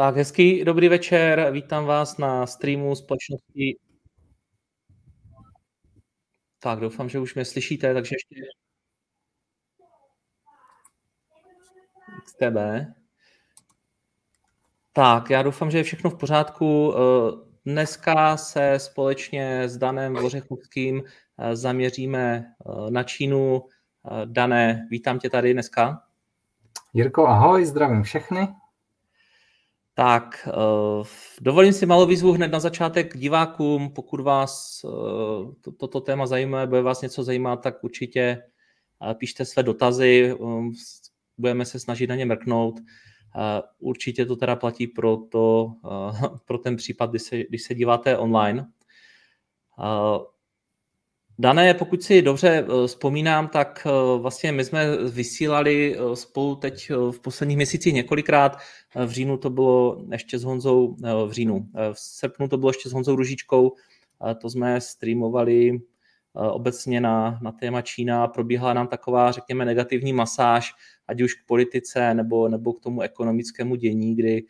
Tak, hezký dobrý večer, vítám vás na streamu společnosti. Tak, doufám, že už mě slyšíte, takže ještě XTB. Tak, já doufám, že je všechno v pořádku. Dneska se společně s Danem Vořechovským zaměříme na Čínu. Dané, vítám tě tady dneska. Jirko, ahoj, zdravím všechny. Tak, uh, dovolím si malou výzvu hned na začátek divákům, pokud vás to, toto téma zajímá, bude vás něco zajímat, tak určitě uh, píšte své dotazy, um, budeme se snažit na ně mrknout. Určitě to teda platí pro, to, pro ten případ, když se, když se díváte online. Dané, pokud si dobře eh, vzpomínám, tak eh, vlastně my jsme vysílali eh, spolu teď v posledních měsících několikrát. V říjnu to bylo ještě s Honzou, v říjnu, v srpnu to bylo ještě s Honzou Ružičkou, to jsme streamovali obecně na, na téma Čína. Probíhala nám taková, řekněme, negativní masáž, ať už k politice nebo, nebo k tomu ekonomickému dění, kdy,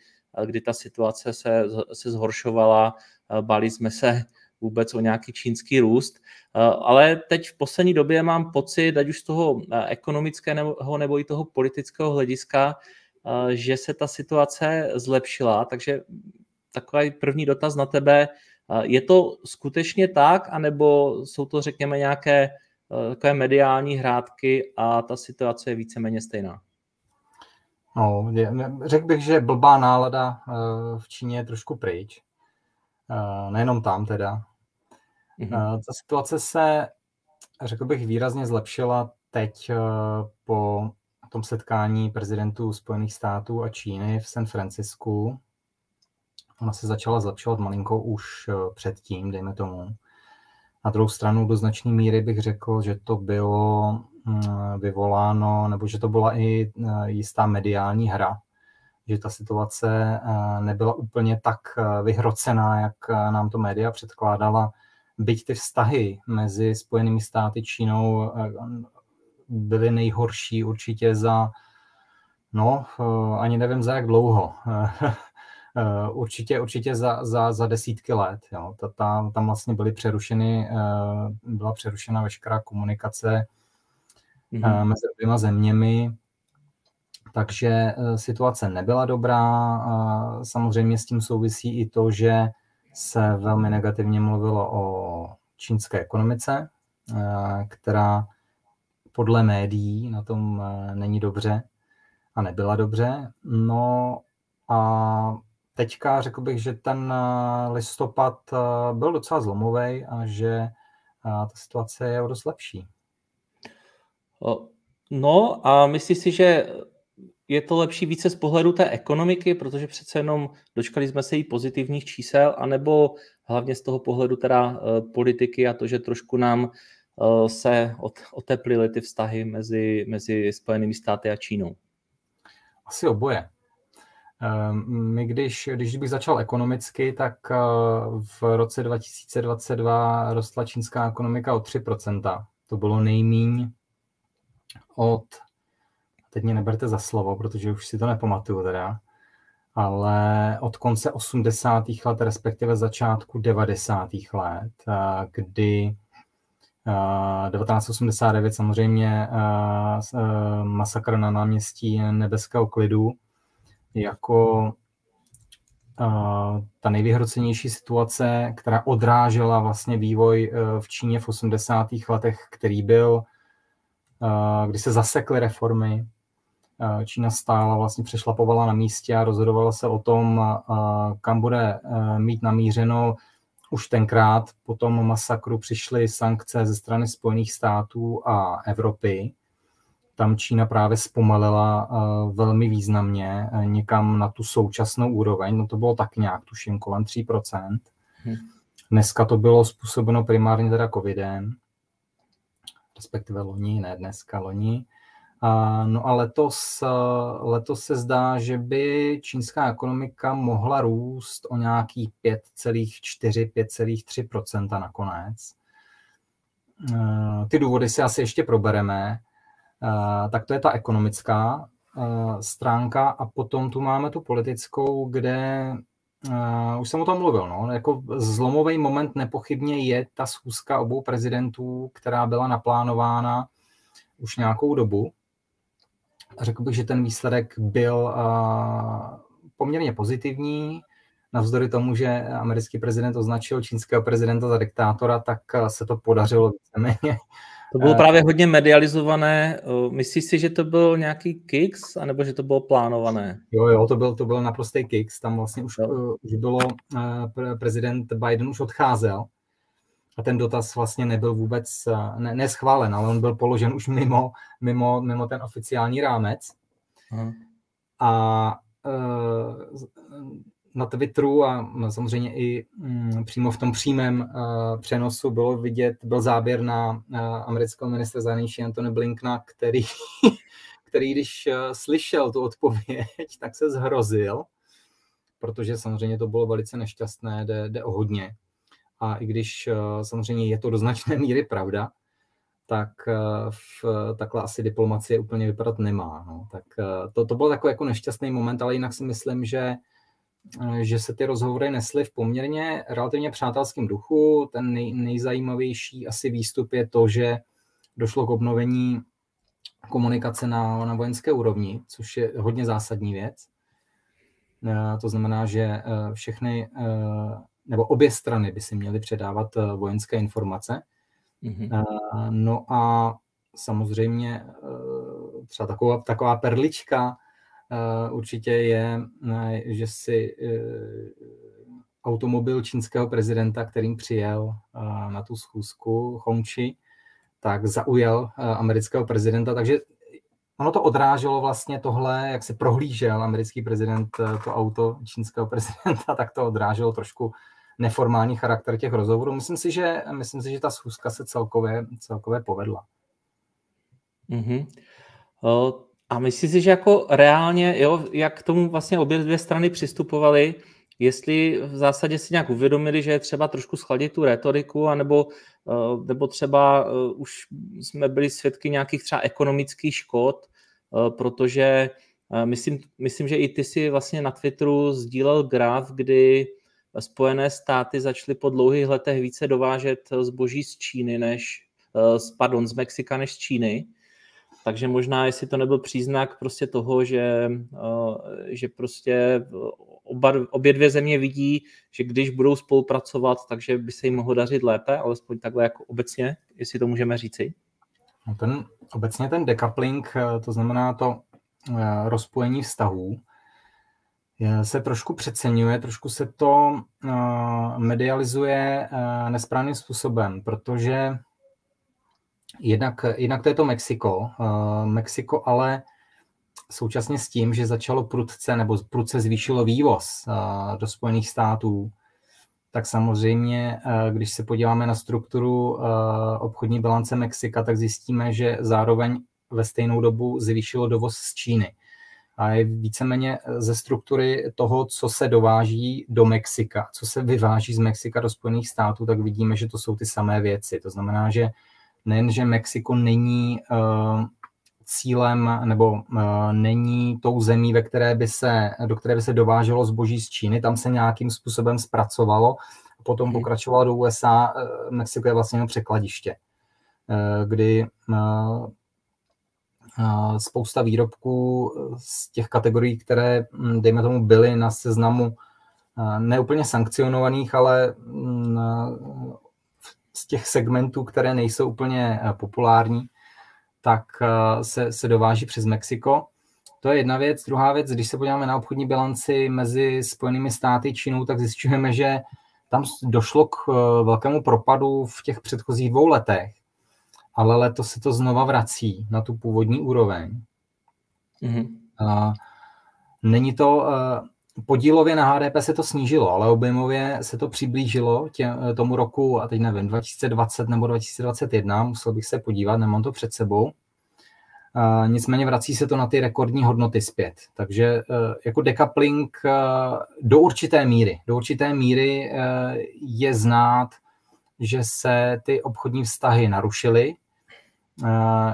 kdy ta situace se, se zhoršovala. Báli jsme se vůbec o nějaký čínský růst. Eh, ale teď v poslední době mám pocit, ať už z toho eh, ekonomického nebo i toho politického hlediska, eh, že se ta situace zlepšila. Takže takový první dotaz na tebe. Je to skutečně tak, anebo jsou to, řekněme, nějaké takové mediální hrátky a ta situace je víceméně stejná? No, řekl bych, že blbá nálada v Číně je trošku pryč. Nejenom tam teda, Mm-hmm. Ta situace se, řekl bych, výrazně zlepšila teď eh, po tom setkání prezidentů Spojených států a Číny v San Francisku. Ona se začala zlepšovat malinko už eh, předtím, dejme tomu. Na druhou stranu do značné míry bych řekl, že to bylo mm, vyvoláno, nebo že to byla i jistá mediální hra, že ta situace nebyla úplně tak vyhrocená, jak nám to média předkládala byť ty vztahy mezi Spojenými státy Čínou eh, byly nejhorší určitě za, no, eh, ani nevím za jak dlouho. Eh, určitě, určitě za, za, za desítky let. Jo. Ta, ta, tam vlastně byly přerušeny, byla přerušena veškerá komunikace mm-hmm. mezi oběma zeměmi, takže situace nebyla dobrá. Samozřejmě s tím souvisí i to, že se velmi negativně mluvilo o čínské ekonomice, eh, která podle médií na tom eh, není dobře a nebyla dobře. No a teďka řekl bych, že ten eh, listopad byl docela zlomový a že ta situace je o dost lepší. No a myslíš si, že je to lepší více z pohledu té ekonomiky, protože přece jenom dočkali jsme se jí pozitivních čísel, anebo hlavně z toho pohledu teda uh, politiky a to, že trošku nám uh, se oteplily ty vztahy mezi, mezi Spojenými státy a Čínou? Asi oboje. Ehm, my když, když bych začal ekonomicky, tak eh, v roce 2022 rostla čínská ekonomika o 3%. To bylo nejmíň od teď mě neberte za slovo, protože už si to nepamatuju teda, ale od konce 80. let, respektive začátku 90. let, kdy 1989 samozřejmě masakr na náměstí Nebeského klidu jako ta nejvyhrocenější situace, která odrážela vlastně vývoj v Číně v 80. letech, který byl, kdy se zasekly reformy, Eh, Čína stála, vlastně přešlapovala na místě a rozhodovala se o tom, eh, kam bude eh, mít namířeno. Už tenkrát po tom masakru přišly sankce ze strany Spojených států a Evropy. Tam Čína právě zpomalila velmi významně někam na tu současnou úroveň. No to bylo tak nějak, tuším, kolem 3%. Hmm. Dneska to bylo způsobeno primárně teda covidem, respektive loni, ne dneska, loni. No a letos, letos se zdá, že by čínská ekonomika mohla růst o nějakých 5,4-5,3% nakonec. Ty důvody si asi ještě probereme. Tak to je ta ekonomická stránka a potom tu máme tu politickou, kde už jsem o tom mluvil, no. jako zlomový moment nepochybně je ta schůzka obou prezidentů, která byla naplánována už nějakou dobu. Řekl bych, že ten výsledek byl poměrně pozitivní. Navzdory tomu, že americký prezident označil čínského prezidenta za diktátora, tak se to podařilo víceméně to bylo právě hodně medializované. Myslíš si, že to byl nějaký kicks, anebo že to bylo plánované? Jo, jo, to byl, to byl naprostý kicks. Tam vlastně už, uh, už bylo, uh, prezident Biden už odcházel a ten dotaz vlastně nebyl vůbec uh, ne, neschválen, ale on byl položen už mimo, mimo, mimo ten oficiální rámec. Aha. A uh, na Twitteru a samozřejmě i mm, přímo v tom přímém uh, přenosu bylo vidět, byl záběr na amerického ministra zahraničí Antony Blinkna, který, který když slyšel tu odpověď, tak se zhrozil, protože samozřejmě to bylo velice nešťastné, jde, jde o hodně. A i když uh, samozřejmě je to do značné míry pravda, tak uh, v takhle asi diplomacie úplně vypadat nemá. No. Tak uh, to, to byl takový jako nešťastný moment, ale jinak si myslím, že Eh, že se ty rozhovory nesly v poměrně relativně přátelském duchu. Ten nej, nejzajímavější asi výstup je to, že došlo k obnovení komunikace na, na vojenské úrovni, což je hodně zásadní věc. Eh, to znamená, že eh, všechny, nebo obě strany by si měly předávat vojenské informace. Mm-hmm. No a samozřejmě třeba taková, taková perlička, Eh, určitě je, eh, že si eh, automobil čínského prezidenta, kterým přijel na tu schůzku Hongchi, tak zaujal amerického prezidenta, takže ono to odráželo vlastně tohle, jak se prohlížel americký prezident to auto čínského prezidenta, tak to odráželo trošku neformální charakter těch rozhovorů. Myslím si, že, myslím si, že ta schůzka se celkově, celkově povedla. Mm-hmm. A myslím si, že jako reálně, jo, jak k tomu vlastně obě dvě strany přistupovaly, jestli v zásadě si nějak uvědomili, že je třeba trošku schladit tu retoriku, anebo, nebo třeba už jsme byli svědky nějakých třeba ekonomických škod, protože myslím, myslím, že i ty si vlastně na Twitteru sdílel graf, kdy Spojené státy začaly po dlouhých letech více dovážet zboží z Číny než, pardon, z Mexika než z Číny. Takže možná, jestli to nebyl příznak prostě toho, že, eh, že prostě oba, obě dvě země vidí, že když budou spolupracovat, takže by se jim mohlo dařit lépe, alespoň takhle jako obecně, jestli to můžeme říci. No ten, obecně ten decoupling, eh, to znamená to eh, rozpojení vztahů, se trošku přeceňuje, trošku se to medializuje nesprávným způsobem, protože Jednak, jednak to je to Mexiko. Mexiko ale současně s tím, že začalo prudce nebo prudce zvýšilo vývoz do Spojených států, tak samozřejmě, když se podíváme na strukturu obchodní bilance Mexika, tak zjistíme, že zároveň ve stejnou dobu zvýšilo dovoz z Číny. A je víceméně ze struktury toho, co se dováží do Mexika, co se vyváží z Mexika do Spojených států, tak vidíme, že to jsou ty samé věci. To znamená, že nejen, že Mexiko není uh, cílem nebo uh, není tou zemí, ve které by se, do které by se dováželo zboží z Číny, tam se nějakým způsobem zpracovalo, potom hmm. pokračovalo do USA, uh, eh, Mexiko je vlastně jenom překladiště, kdy spousta výrobků z těch kategorií, které, hm, dejme tomu, byly na seznamu neúplně sankcionovaných, ale hm, z těch segmentů, které nejsou úplně eh, populární, tak eh, se, se dováží přes Mexiko. To je jedna věc. Druhá věc, když se podíváme na obchodní bilanci mezi Spojenými státy a Čínou, tak zjišťujeme, že tam došlo k eh, velkému propadu v těch předchozích dvou letech, ale letos se to znova vrací na tu původní úroveň. Mm-hmm. Není to, podílově na HDP se to snížilo, ale objemově se to přiblížilo tě, tomu roku, a teď nevím, 2020 nebo 2021, musel bych se podívat, nemám to před sebou. Uh, nicméně vrací se to na ty rekordní hodnoty zpět. Takže uh, jako decoupling uh, do určité míry, do určité míry uh, je znát, že se ty obchodní vztahy narušily,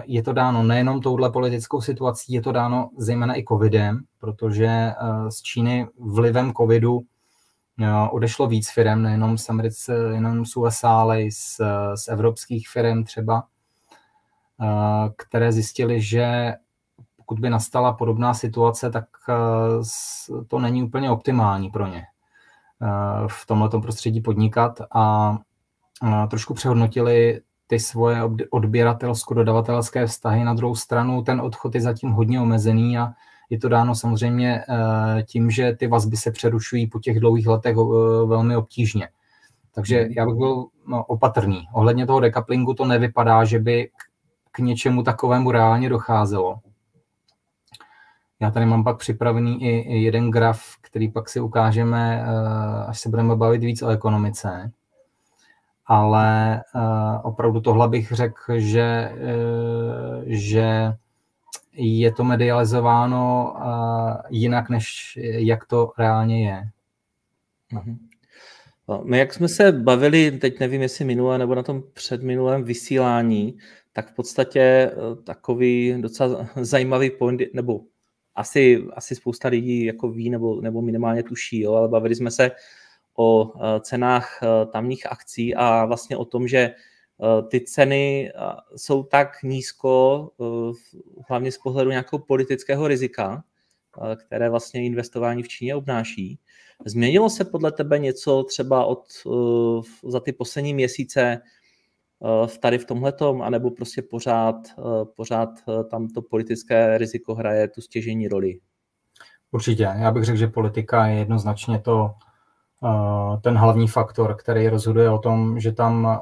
je to dáno nejenom touhle politickou situací, je to dáno zejména i covidem, protože z Číny vlivem covidu odešlo víc firm, nejenom z Americe, jenom z USA, ale i z, z evropských firm třeba, které zjistili, že pokud by nastala podobná situace, tak to není úplně optimální pro ně v tomto prostředí podnikat. A trošku přehodnotili ty svoje odběratelsko-dodavatelské vztahy. Na druhou stranu ten odchod je zatím hodně omezený a je to dáno samozřejmě eh, tím, že ty vazby se přerušují po těch dlouhých letech eh, velmi obtížně. Takže mhm. já bych byl no, opatrný. Ohledně toho decouplingu to nevypadá, že by k něčemu takovému reálně docházelo. Já tady mám pak připravený i jeden graf, který pak si ukážeme, eh, až se budeme bavit víc o ekonomice. Ale opravdu tohle bych řekl, že, že je to medializováno jinak, než jak to reálně je. Mhm. My, jak jsme se bavili, teď nevím, jestli minulé nebo na tom předminulém vysílání, tak v podstatě takový docela zajímavý point, nebo asi, asi spousta lidí jako ví nebo, nebo minimálně tuší, jo, ale bavili jsme se o e, cenách e, tamních akcí a vlastně o tom, že Eh, ty ceny eh, jsou tak nízko, eh, hlavně z pohledu nějakého politického rizika, které vlastně investování v Číně obnáší. Změnilo se podle tebe něco třeba od, za ty poslední měsíce tady v tomhletom, anebo prostě pořád, pořád tam to politické riziko hraje tu stěžení roli? Určitě. Já bych řekl, že politika je jednoznačně to, ten hlavní faktor, který rozhoduje o tom, že tam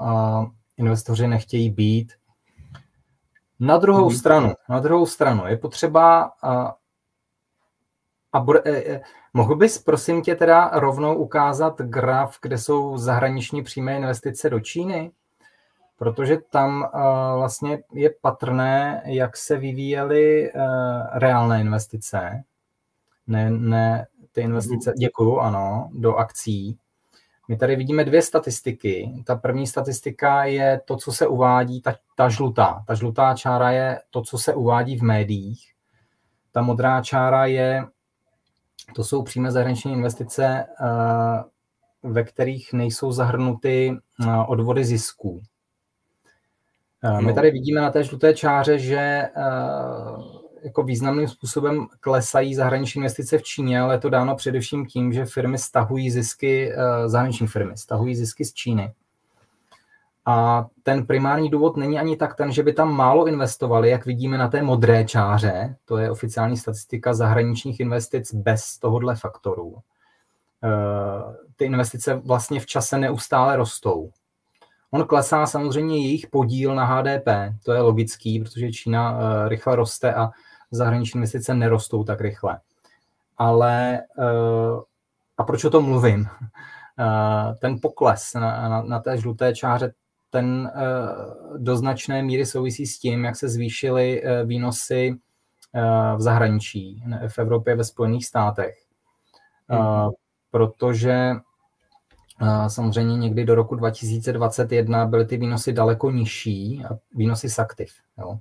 investoři nechtějí být. Na druhou hmm. stranu, na druhou stranu je potřeba a, bude, e, e, mohl bys prosím tě teda rovnou ukázat graf, kde jsou zahraniční přímé investice do Číny? Protože tam uh, vlastně je patrné, jak se vyvíjely uh, reálné investice, ne, ne ty investice, děkuju, ano, do akcí. My tady vidíme dvě statistiky. Ta první statistika je to, co se uvádí, ta, ta žlutá. Ta žlutá čára je to, co se uvádí v médiích. Ta modrá čára je, to jsou přímé zahraniční investice, eh, ve kterých nejsou zahrnuty eh, odvody zisků. Eh, my no. tady vidíme na té žluté čáře, že jako významným způsobem klesají zahraniční investice v Číně, ale je to dáno především tím, že firmy stahují zisky, eh, zahraniční firmy stahují zisky z Číny. A ten primární důvod není ani tak ten, že by tam málo investovali, jak vidíme na té modré čáře, to je oficiální statistika zahraničních investic bez tohohle faktoru. Eh, ty investice vlastně v čase neustále rostou. On klesá samozřejmě jejich podíl na HDP, to je logický, protože Čína eh, rychle roste a zahraniční investice nerostou tak rychle. Ale eh, a proč o tom mluvím? Eh, ten pokles na, na, na té žluté čáře, ten eh, do značné míry souvisí s tím, jak se zvýšily výnosy v zahraničí, v Evropě, ve Spojených státech. Mm. Protože samozřejmě někdy do roku 2021 byly ty výnosy daleko nižší, výnosy z aktiv. Jo.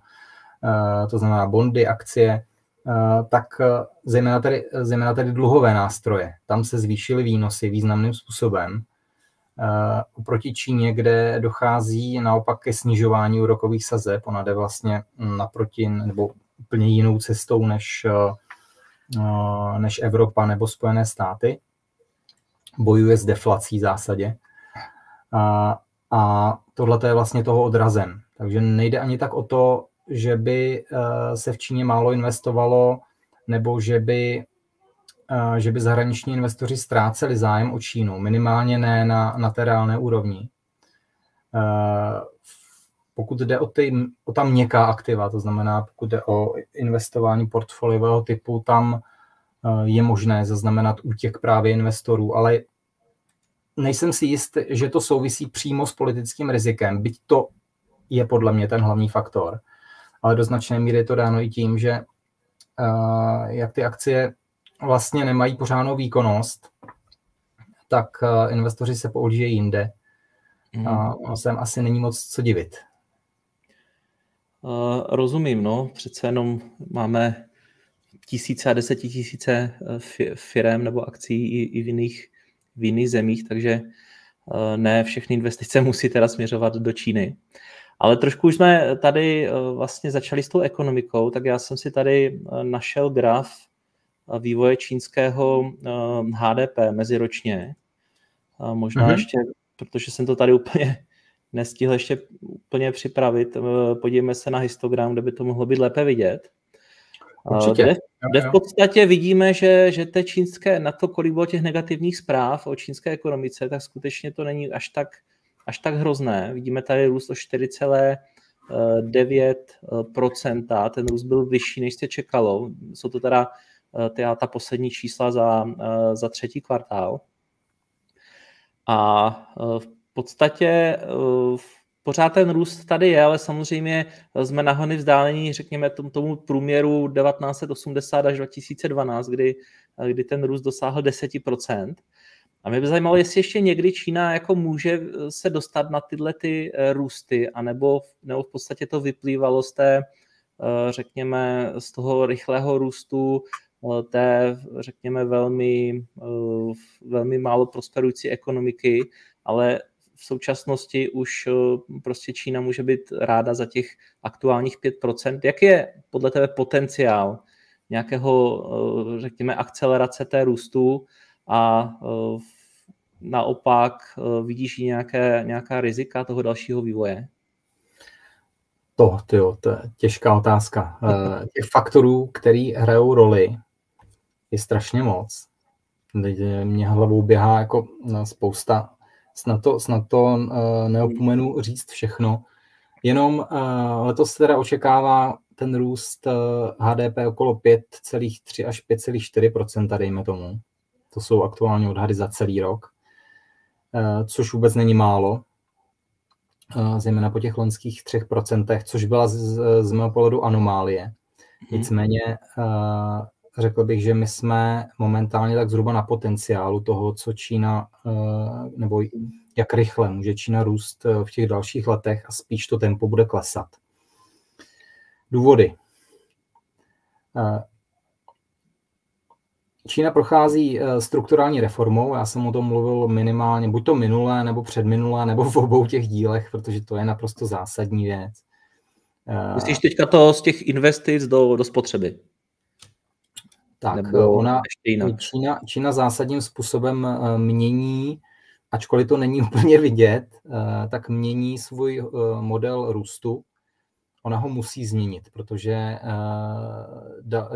Eh, to znamená bondy, akcie, eh, tak eh, zejména tedy, zejména tedy dluhové nástroje. Tam se zvýšily výnosy významným způsobem oproti Číně, kde dochází naopak ke snižování úrokových sazeb. Ona jde vlastně naproti nebo úplně jinou cestou než, než Evropa nebo Spojené státy. Bojuje s deflací v zásadě. A, a tohle je vlastně toho odrazem. Takže nejde ani tak o to, že by eh, se v Číně málo investovalo, nebo že by, eh, že by zahraniční investoři ztráceli zájem o Čínu, minimálně ne na, na té reálné úrovni. Eh, pokud jde o, ty, o ta měkká aktiva, to znamená, pokud jde o investování portfoliového typu, tam je možné zaznamenat útěk právě investorů, ale nejsem si jist, že to souvisí přímo s politickým rizikem, byť to je podle mě ten hlavní faktor ale do značné míry je to dáno i tím, že uh, jak ty akcie vlastně nemají pořádnou výkonnost, tak uh, investoři se použijí jinde. Mm. A ono se asi není moc co divit. rozumím, no. Přece jenom máme tisíce a desetitisíce firm nebo akcí i, i v, jiných, v jiných zemích, takže ne všechny investice musí teda směřovat do Číny. Ale trošku už jsme tady vlastně začali s tou ekonomikou, tak já jsem si tady našel graf vývoje čínského HDP meziročně. Možná mm-hmm. ještě, protože jsem to tady úplně nestihl ještě úplně připravit, podívejme se na histogram, kde by to mohlo být lépe vidět. Určitě. Kde, kde v podstatě vidíme, že, že té čínské, na to, kolik bylo těch negativních zpráv o čínské ekonomice, tak skutečně to není až tak, až tak hrozné. Vidíme tady růst o 4,9%, ten růst byl vyšší, než se čekalo. Jsou to teda eh, ty, ta poslední čísla za, eh, za třetí kvartál. A eh, v podstatě pořád ten růst tady je, ale samozřejmě jsme nahony vzdálení, řekněme, tomu, tomu průměru 1980 až 2012, kdy, kdy ten růst dosáhl 10%. A mě by zajímalo, jestli ještě někdy Čína jako může se dostat na tyhle ty eh, růsty, anebo, nebo v podstatě to vyplývalo z té, eh, řekněme, z toho rychlého růstu eh, té, řekněme, velmi, velmi málo prosperující ekonomiky, ale v současnosti už eh, prostě Čína může být ráda za těch aktuálních 5%. Jak je podle tebe potenciál nějakého, eh, řekněme, akcelerace té růstu a eh, naopak vidíš nějaké, nějaká rizika toho dalšího vývoje? To, tyjo, to je těžká otázka. Těch faktorů, který hrajou roli, je strašně moc. Mě hlavou běhá jako spousta snad to, snad to uh, neopomenu říct všechno. Jenom letos teda očekává ten růst HDP okolo 5,3 až 5,4% dejme tomu. To jsou aktuální odhady za celý rok, což vůbec není málo, uh, zejména po těch loňských 3%, což byla z, z mého pohledu anomálie. Mhm. Nicméně uh, řekl bych, že my jsme momentálně tak zhruba na potenciálu toho, co Čína, eh, nebo jak rychle může Čína růst eh, v těch dalších letech a spíš to tempo bude klesat. Důvody. Eh, Čína prochází strukturální reformou, já jsem o tom mluvil minimálně, buď to minulé, nebo předminulé, nebo v obou těch dílech, protože to je naprosto zásadní věc. Myslíš teďka to z těch investic do, do spotřeby? Tak Nebo ona, Čína, Čína zásadním způsobem eh, mění, ačkoliv to není úplně vidět, eh, tak mění svůj eh, model růstu. Ona ho musí změnit, protože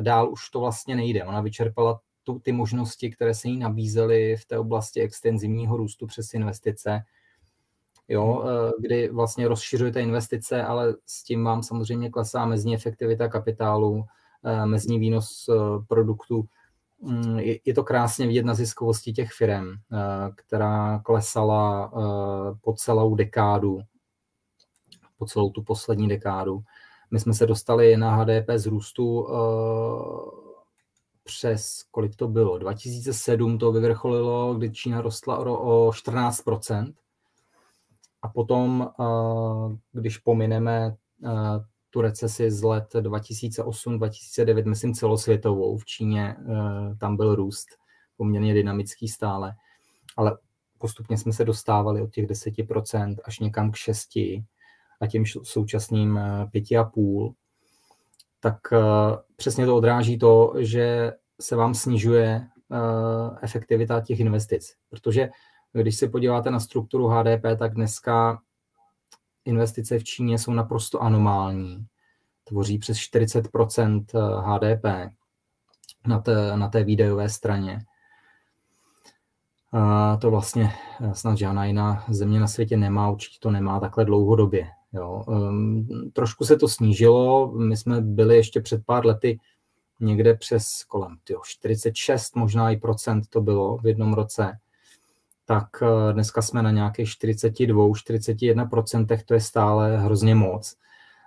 dál už to vlastně nejde. Ona vyčerpala tu, ty možnosti, které se jí nabízely v té oblasti extenzivního růstu přes investice, jo, kdy vlastně rozšiřujete investice, ale s tím vám samozřejmě klesá mezní efektivita kapitálu, Eh, mezní výnos eh, produktu. Mm, je to krásně vidět na ziskovosti těch firm, eh, která klesala po celou dekádu, po celou tu poslední dekádu. My jsme se dostali na HDP z růstu přes, kolik to bylo, 2007 to vyvrcholilo, kdy Čína rostla o 14%. A potom, když pomineme tu recesi z let 2008-2009, myslím celosvětovou. V Číně eh, tam byl růst poměrně dynamický stále, ale postupně jsme se dostávali od těch 10% až někam k 6 a těm současným 5,5, eh, tak eh, přesně to odráží to, že se vám snižuje efektivita těch investic. Protože když se podíváte na strukturu HDP, tak dneska investice v Číně jsou naprosto anomální. Tvoří přes 40% HDP na té, na té výdajové straně. A to vlastně eh, snad žádná jiná země na světě nemá, určitě to nemá takhle dlouhodobě. Jo. Um, trošku se to snížilo, my jsme byli ještě před pár lety někde přes kolem tyjo, 46 možná i procent to bylo v jednom roce tak eh, dneska jsme na nějakých 42, 41%, to je stále hrozně moc.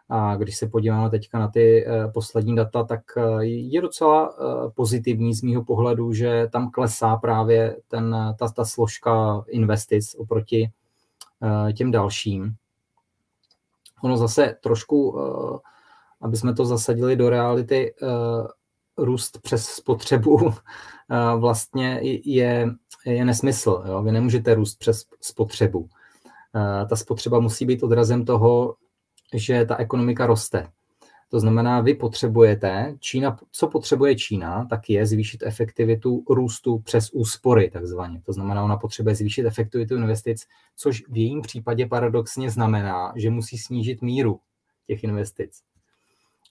A když se podíváme teďka na ty eh, poslední data, tak eh, je docela pozitivní z mýho pohledu, že tam klesá právě ten, ta, ta složka investic oproti těm dalším. Ono zase trošku, aby jsme to zasadili do reality, růst přes spotřebu vlastně je, je nesmysl. Jo? Vy nemůžete růst přes spotřebu. Ta spotřeba musí být odrazem toho, že ta ekonomika roste. To znamená, vy potřebujete, Čína, co potřebuje Čína, tak je zvýšit efektivitu růstu přes úspory, takzvaně. To znamená, ona potřebuje zvýšit efektivitu investic, což v jejím případě paradoxně znamená, že musí snížit míru těch investic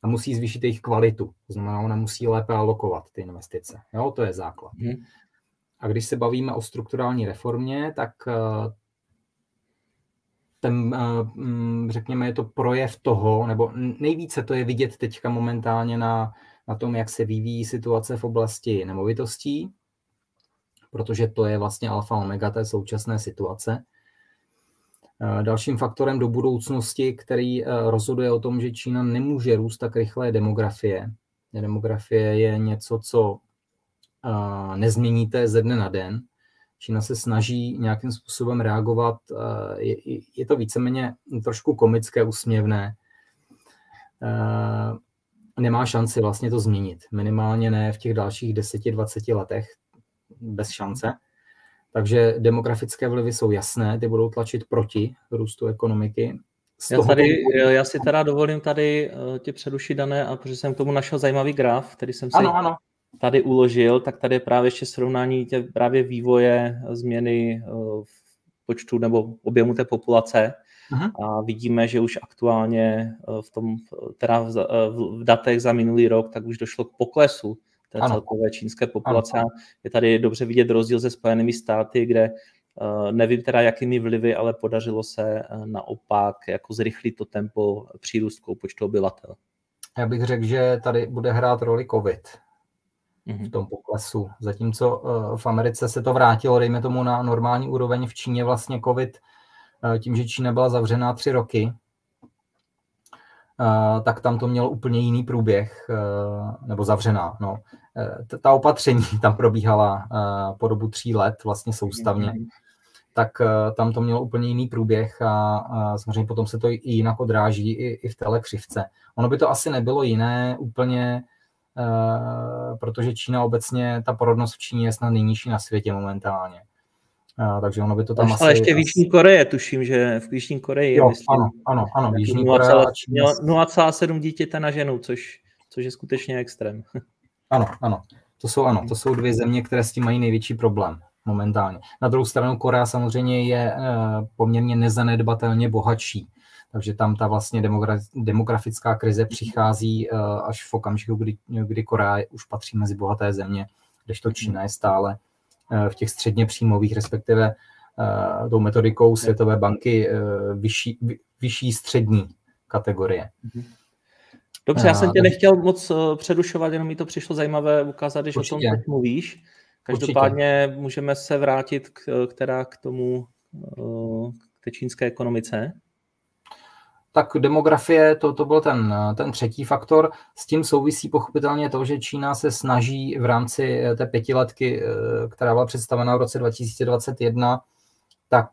a musí zvýšit jejich kvalitu. To znamená, ona musí lépe alokovat ty investice. Jo, to je základ. Hmm. A když se bavíme o strukturální reformě, tak eh, ten, eh, mm, řekněme, je to projev toho, nebo nejvíce to je vidět teďka momentálně na, na tom, jak se vyvíjí situace v oblasti nemovitostí, protože to je vlastně alfa omega té současné situace. Eh, dalším faktorem do budoucnosti, který eh, rozhoduje o tom, že Čína nemůže růst tak rychle, je demografie. Demografie je něco, co nezměníte ze dne na den. Čína se snaží nějakým způsobem reagovat. Eh, je, je to víceméně trošku komické, usměvné. Nemá šanci vlastně to změnit. Minimálně ne v těch dalších 10-20 letech. Bez šance. Takže demografické vlivy jsou jasné, ty budou tlačit proti růstu ekonomiky. Z já, tady, toho... já si teda dovolím tady tě předušit, Dané, a protože jsem k tomu našel zajímavý graf, který jsem si ano, ano. Tady uložil, tak tady je právě ještě srovnání tě, právě vývoje změny uh, v počtu nebo objemu té populace. Aha. A vidíme, že už aktuálně uh, v tom, teda v, v datech za minulý rok, tak už došlo k poklesu té ano. celkové čínské populace. Ano. Je tady dobře vidět rozdíl se Spojenými státy, kde nevím teda jakými vlivy, ale podařilo se naopak jako zrychlit to tempo přírůstku počtu obyvatel. Já bych řekl, že tady bude hrát roli COVID v mhm. tom poklesu. Zatímco uh, v Americe se to vrátilo, dejme tomu na normální úroveň, v Číně vlastně COVID, tím, že Čína byla zavřená tři roky, tak tam to mělo úplně jiný průběh, nebo zavřená. No. Ta opatření tam probíhala po dobu tří let vlastně soustavně, mm-hmm. tak tam to mělo úplně jiný průběh a, a samozřejmě potom se to i jinak odráží i, i v téhle křivce. Ono by to asi nebylo jiné úplně, protože Čína obecně, ta porodnost v Číně je snad nejnižší na světě momentálně. A, takže ono by to tam ale asi... Ale ještě v Jižní Koreji, tuším, že v Jižní Koreji jo, je, myslím, ano, ano, ano, v Jižní Koreji 0,7 dítěte na ženu, což, což je skutečně extrém. Ano, ano. To jsou, ano, to jsou dvě země, které s tím mají největší problém momentálně. Na druhou stranu Korea samozřejmě je uh, poměrně nezanedbatelně bohatší, takže tam ta vlastně demogra- demografická krize přichází uh, až v okamžiku, kdy, kdy Korea už patří mezi bohaté země, kdežto Čína je stále uh, v těch středně příjmových, respektive uh, tou metodikou Světové banky vyšší, vyšší střední kategorie. Mm-hmm. Dobře, já jsem tě nechtěl moc předušovat, jenom mi to přišlo zajímavé ukázat, když Určitě. o tom teď mluvíš. Každopádně Určitě. můžeme se vrátit k, která k tomu, k té čínské ekonomice. Tak demografie, to, to byl ten, ten třetí faktor. S tím souvisí pochopitelně to, že Čína se snaží v rámci té pětiletky, která byla představena v roce 2021, tak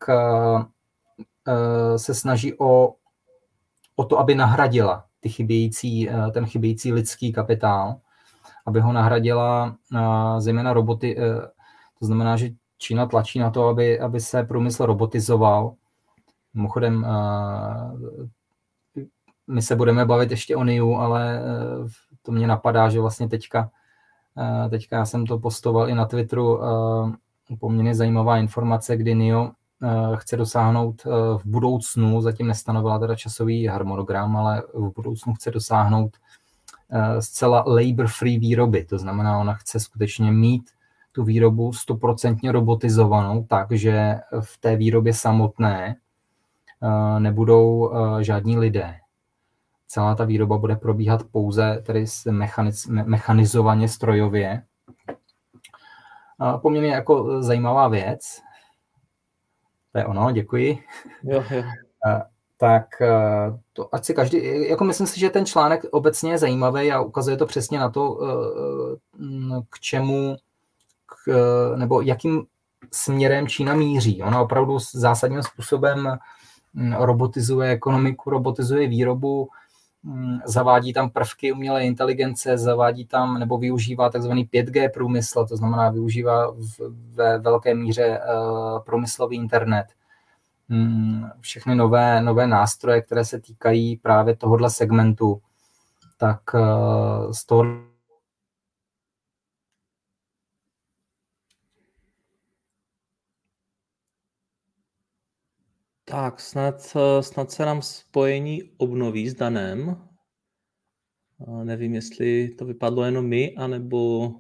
se snaží o, o to, aby nahradila ty chybějící, eh, ten chybějící lidský kapitál, aby ho nahradila eh, zejména roboty. Eh, to znamená, že Čína tlačí na to, aby, aby se průmysl robotizoval. Mimochodem, my se budeme bavit ještě o NIU, ale to mě napadá, že vlastně teďka, teďka já jsem to postoval i na Twitteru, poměrně zajímavá informace, kdy NIO Eh, chce dosáhnout eh, v budoucnu, zatím nestanovila teda časový harmonogram, ale v budoucnu chce dosáhnout eh, zcela labor-free výroby. To znamená, ona chce skutečně mít tu výrobu stoprocentně robotizovanou, takže v té výrobě samotné nebudou žádní lidé. Celá ta výroba bude probíhat pouze tedy mechaniz, mechanizovaně, strojově. Poměrně jako zajímavá věc, to je ono, děkuji. Jo, jo. tak to ať si každý, jako myslím si, že ten článek obecně je zajímavý a ukazuje to přesně na to, k čemu, k, nebo jakým směrem Čína míří. Ona opravdu zásadním způsobem robotizuje ekonomiku, robotizuje výrobu, zavádí tam prvky umělé inteligence, zavádí tam nebo využívá takzvaný 5G průmysl, to znamená využívá ve velké míře průmyslový internet. Všechny nové, nové nástroje, které se týkají právě tohohle segmentu, tak z toho Tak, snad, snad se nám spojení obnoví s Danem. Nevím, jestli to vypadlo jenom my, anebo,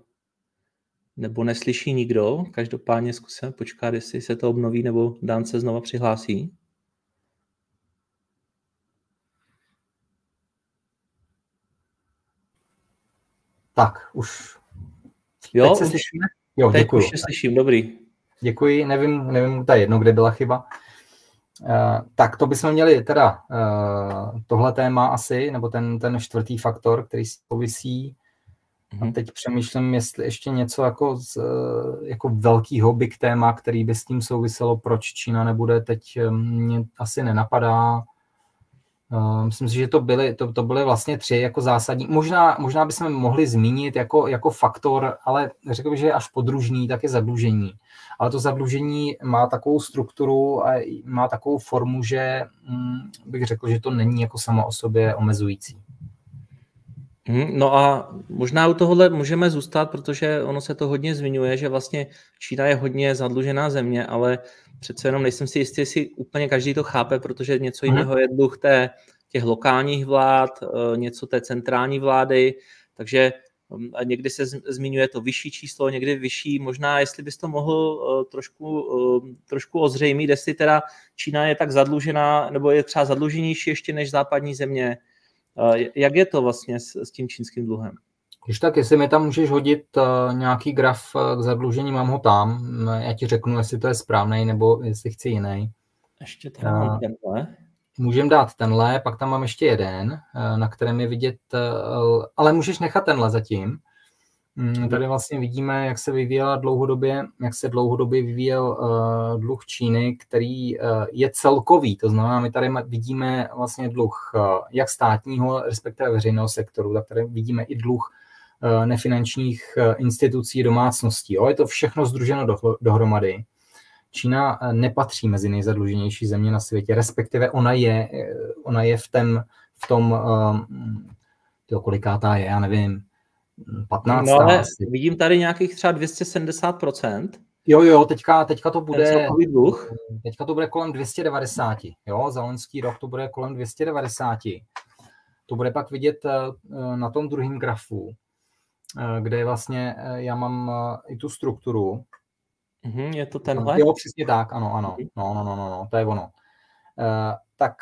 nebo neslyší nikdo. Každopádně zkusíme počkat, jestli se to obnoví, nebo Dan se znova přihlásí. Tak, už. Jo, teď se slyšíme? Jo, teď děkuji. už se slyším, dobrý. Děkuji, nevím, nevím, ta jedno, kde byla chyba. Uh, tak to bychom měli teda uh, tohle téma asi, nebo ten, ten čtvrtý faktor, který souvisí. A mhm. teď přemýšlím, jestli ještě něco jako, z, jako velkýho big téma, který by s tím souviselo, proč Čína nebude, teď mě asi nenapadá. Uh, myslím si, že to byly, to, to byly vlastně tři jako zásadní. Možná, možná bychom mohli zmínit jako, jako faktor, ale řekl bych, že až podružný, tak je zadlužení. Ale to zadlužení má takovou strukturu a má takovou formu, že hm, bych řekl, že to není jako samo o sobě omezující. Hmm, no a možná u tohohle můžeme zůstat, protože ono se to hodně zmiňuje, že vlastně Čína je hodně zadlužená země, ale přece jenom nejsem si jistý, jestli úplně každý to chápe, protože něco mhm. jiného je dluh té, těch lokálních vlád, eh, něco té centrální vlády, takže a někdy se zmiňuje to vyšší číslo, někdy vyšší. Možná, jestli bys to mohl eh, trošku, eh, trošku ozřejmit, jestli teda Čína je tak zadlužená, nebo je třeba zadluženější ještě než západní země. Jak je to vlastně s, s tím čínským dluhem? Když tak, jestli mi tam můžeš hodit uh, nějaký graf k zadlužení, mám ho tam. Já ti řeknu, jestli to je správný, nebo jestli chci jiný. Ještě tady uh, tenhle. Můžeme dát tenhle, pak tam mám ještě jeden, na kterém je vidět, ale můžeš nechat tenhle zatím. Um, tady vlastně vidíme, jak se vyvíjela dlouhodobě, jak se dlouhodobě vyvíjel uh, dluh Číny, který uh, je celkový. To znamená, my tady vidíme vlastně dluh uh, jak státního, respektive veřejného sektoru, tak tady vidíme i dluh Eh, nefinančních eh, institucí domácností. Jo? Je to všechno združeno do, dohromady. Čína nepatří mezi nejzadluženější země na světě, respektive ona je, ona je v, ten, v tom, tyjo, kolikátá je, já nevím, 15. No ale asi. vidím tady nějakých třeba 270%. Jo, jo, teďka, teďka to bude, dluh. teďka to bude kolem 290, jo, za loňský rok to bude kolem 290. To bude pak vidět na tom druhém grafu. Eh, kde vlastně eh, já mám eh, i tu strukturu. Mm-hmm, je to tenhle? Jo, přesně tak, ano, ano. Mhm. No, no, no, no, no to je ono. Tak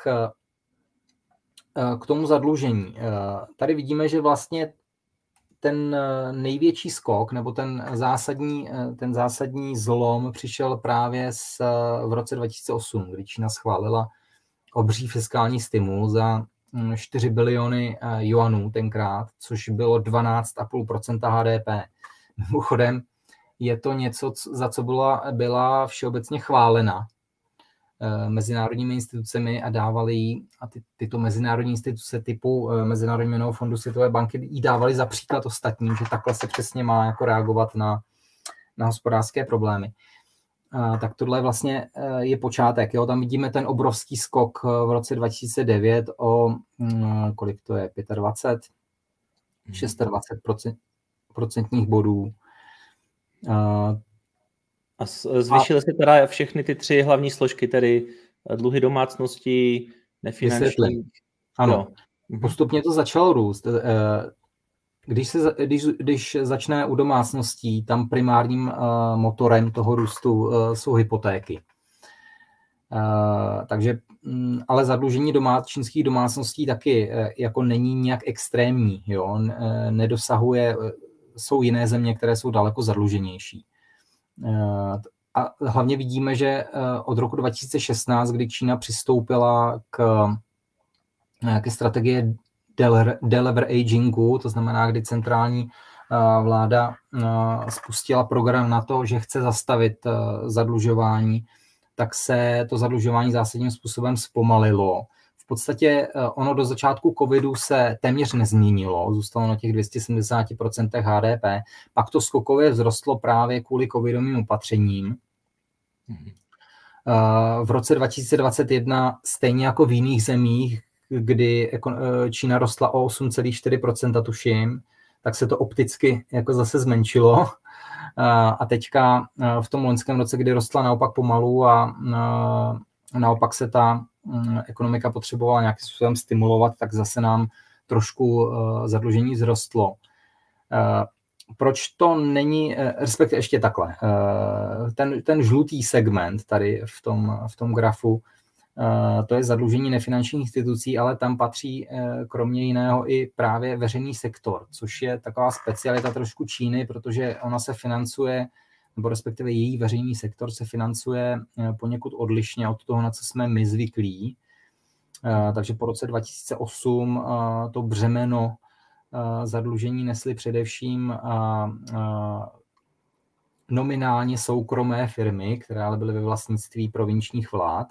k tomu zadlužení. Tady vidíme, že vlastně ten největší skok nebo ten zásadní, ten zásadní zlom přišel právě s, v roce 2008, kdy Čína schválila obří fiskální stimul za 4 biliony eh, juanů tenkrát, což bylo 12,5% HDP. Mimochodem, je to něco, za co byla, byla všeobecně chválena eh, mezinárodními institucemi a dávali jí, a ty, tyto mezinárodní instituce typu eh, Mezinárodní měnového fondu Světové banky jí dávali za příklad ostatním, že takhle se přesně má jako reagovat na, na hospodářské problémy tak tohle vlastně eh, je počátek. Jo? Tam vidíme ten obrovský skok eh, v roce 2009 o, mm, kolik to je, 25, 26 procentních bodů. A zvyšily se teda všechny ty tři hlavní složky, tedy eh, dluhy domácností, nefinanční. Ano, jo. postupně to začalo růst. Když, se, když, když začne u domácností, tam primárním motorem toho růstu jsou hypotéky. Takže, um, ale zadlužení domá, čínských domácností taky jako není nějak extrémní. Jo? Nedosahuje, jsou jiné země, které jsou daleko zadluženější. Uh, a hlavně vidíme, že uh, od roku 2016, kdy Čína přistoupila k, ke strategie delever agingu, to znamená, kdy centrální eh, vláda eh, spustila program na to, že chce zastavit eh, zadlužování, tak se to zadlužování zásadním způsobem zpomalilo. V podstatě ono do začátku covidu se téměř nezměnilo, zůstalo na těch 270% HDP, pak to skokově vzrostlo právě kvůli covidovým opatřením. Mm-hmm. V roce 2021, stejně jako v jiných zemích, kdy eh, Čína rostla o 8,4%, tuším, tak se to opticky jako zase zmenšilo. A teďka eh, v tom loňském roce, kdy rostla naopak pomalu a eh, naopak se ta ekonomika potřebovala nějakým způsobem stimulovat, tak zase nám trošku zadlužení vzrostlo. Proč to není, eh, respektive ještě takhle, eh, ten, ten žlutý segment tady v tom, v tom grafu, eh, to je zadlužení nefinančních institucí, ale tam patří kromě jiného i právě veřejný sektor, což je taková specialita trošku Číny, protože ona se financuje, nebo respektive její veřejný sektor se financuje poněkud odlišně od toho, na co jsme my zvyklí. Takže po roce 2008 to břemeno zadlužení nesly především nominálně soukromé firmy, které ale byly ve vlastnictví provinčních vlád,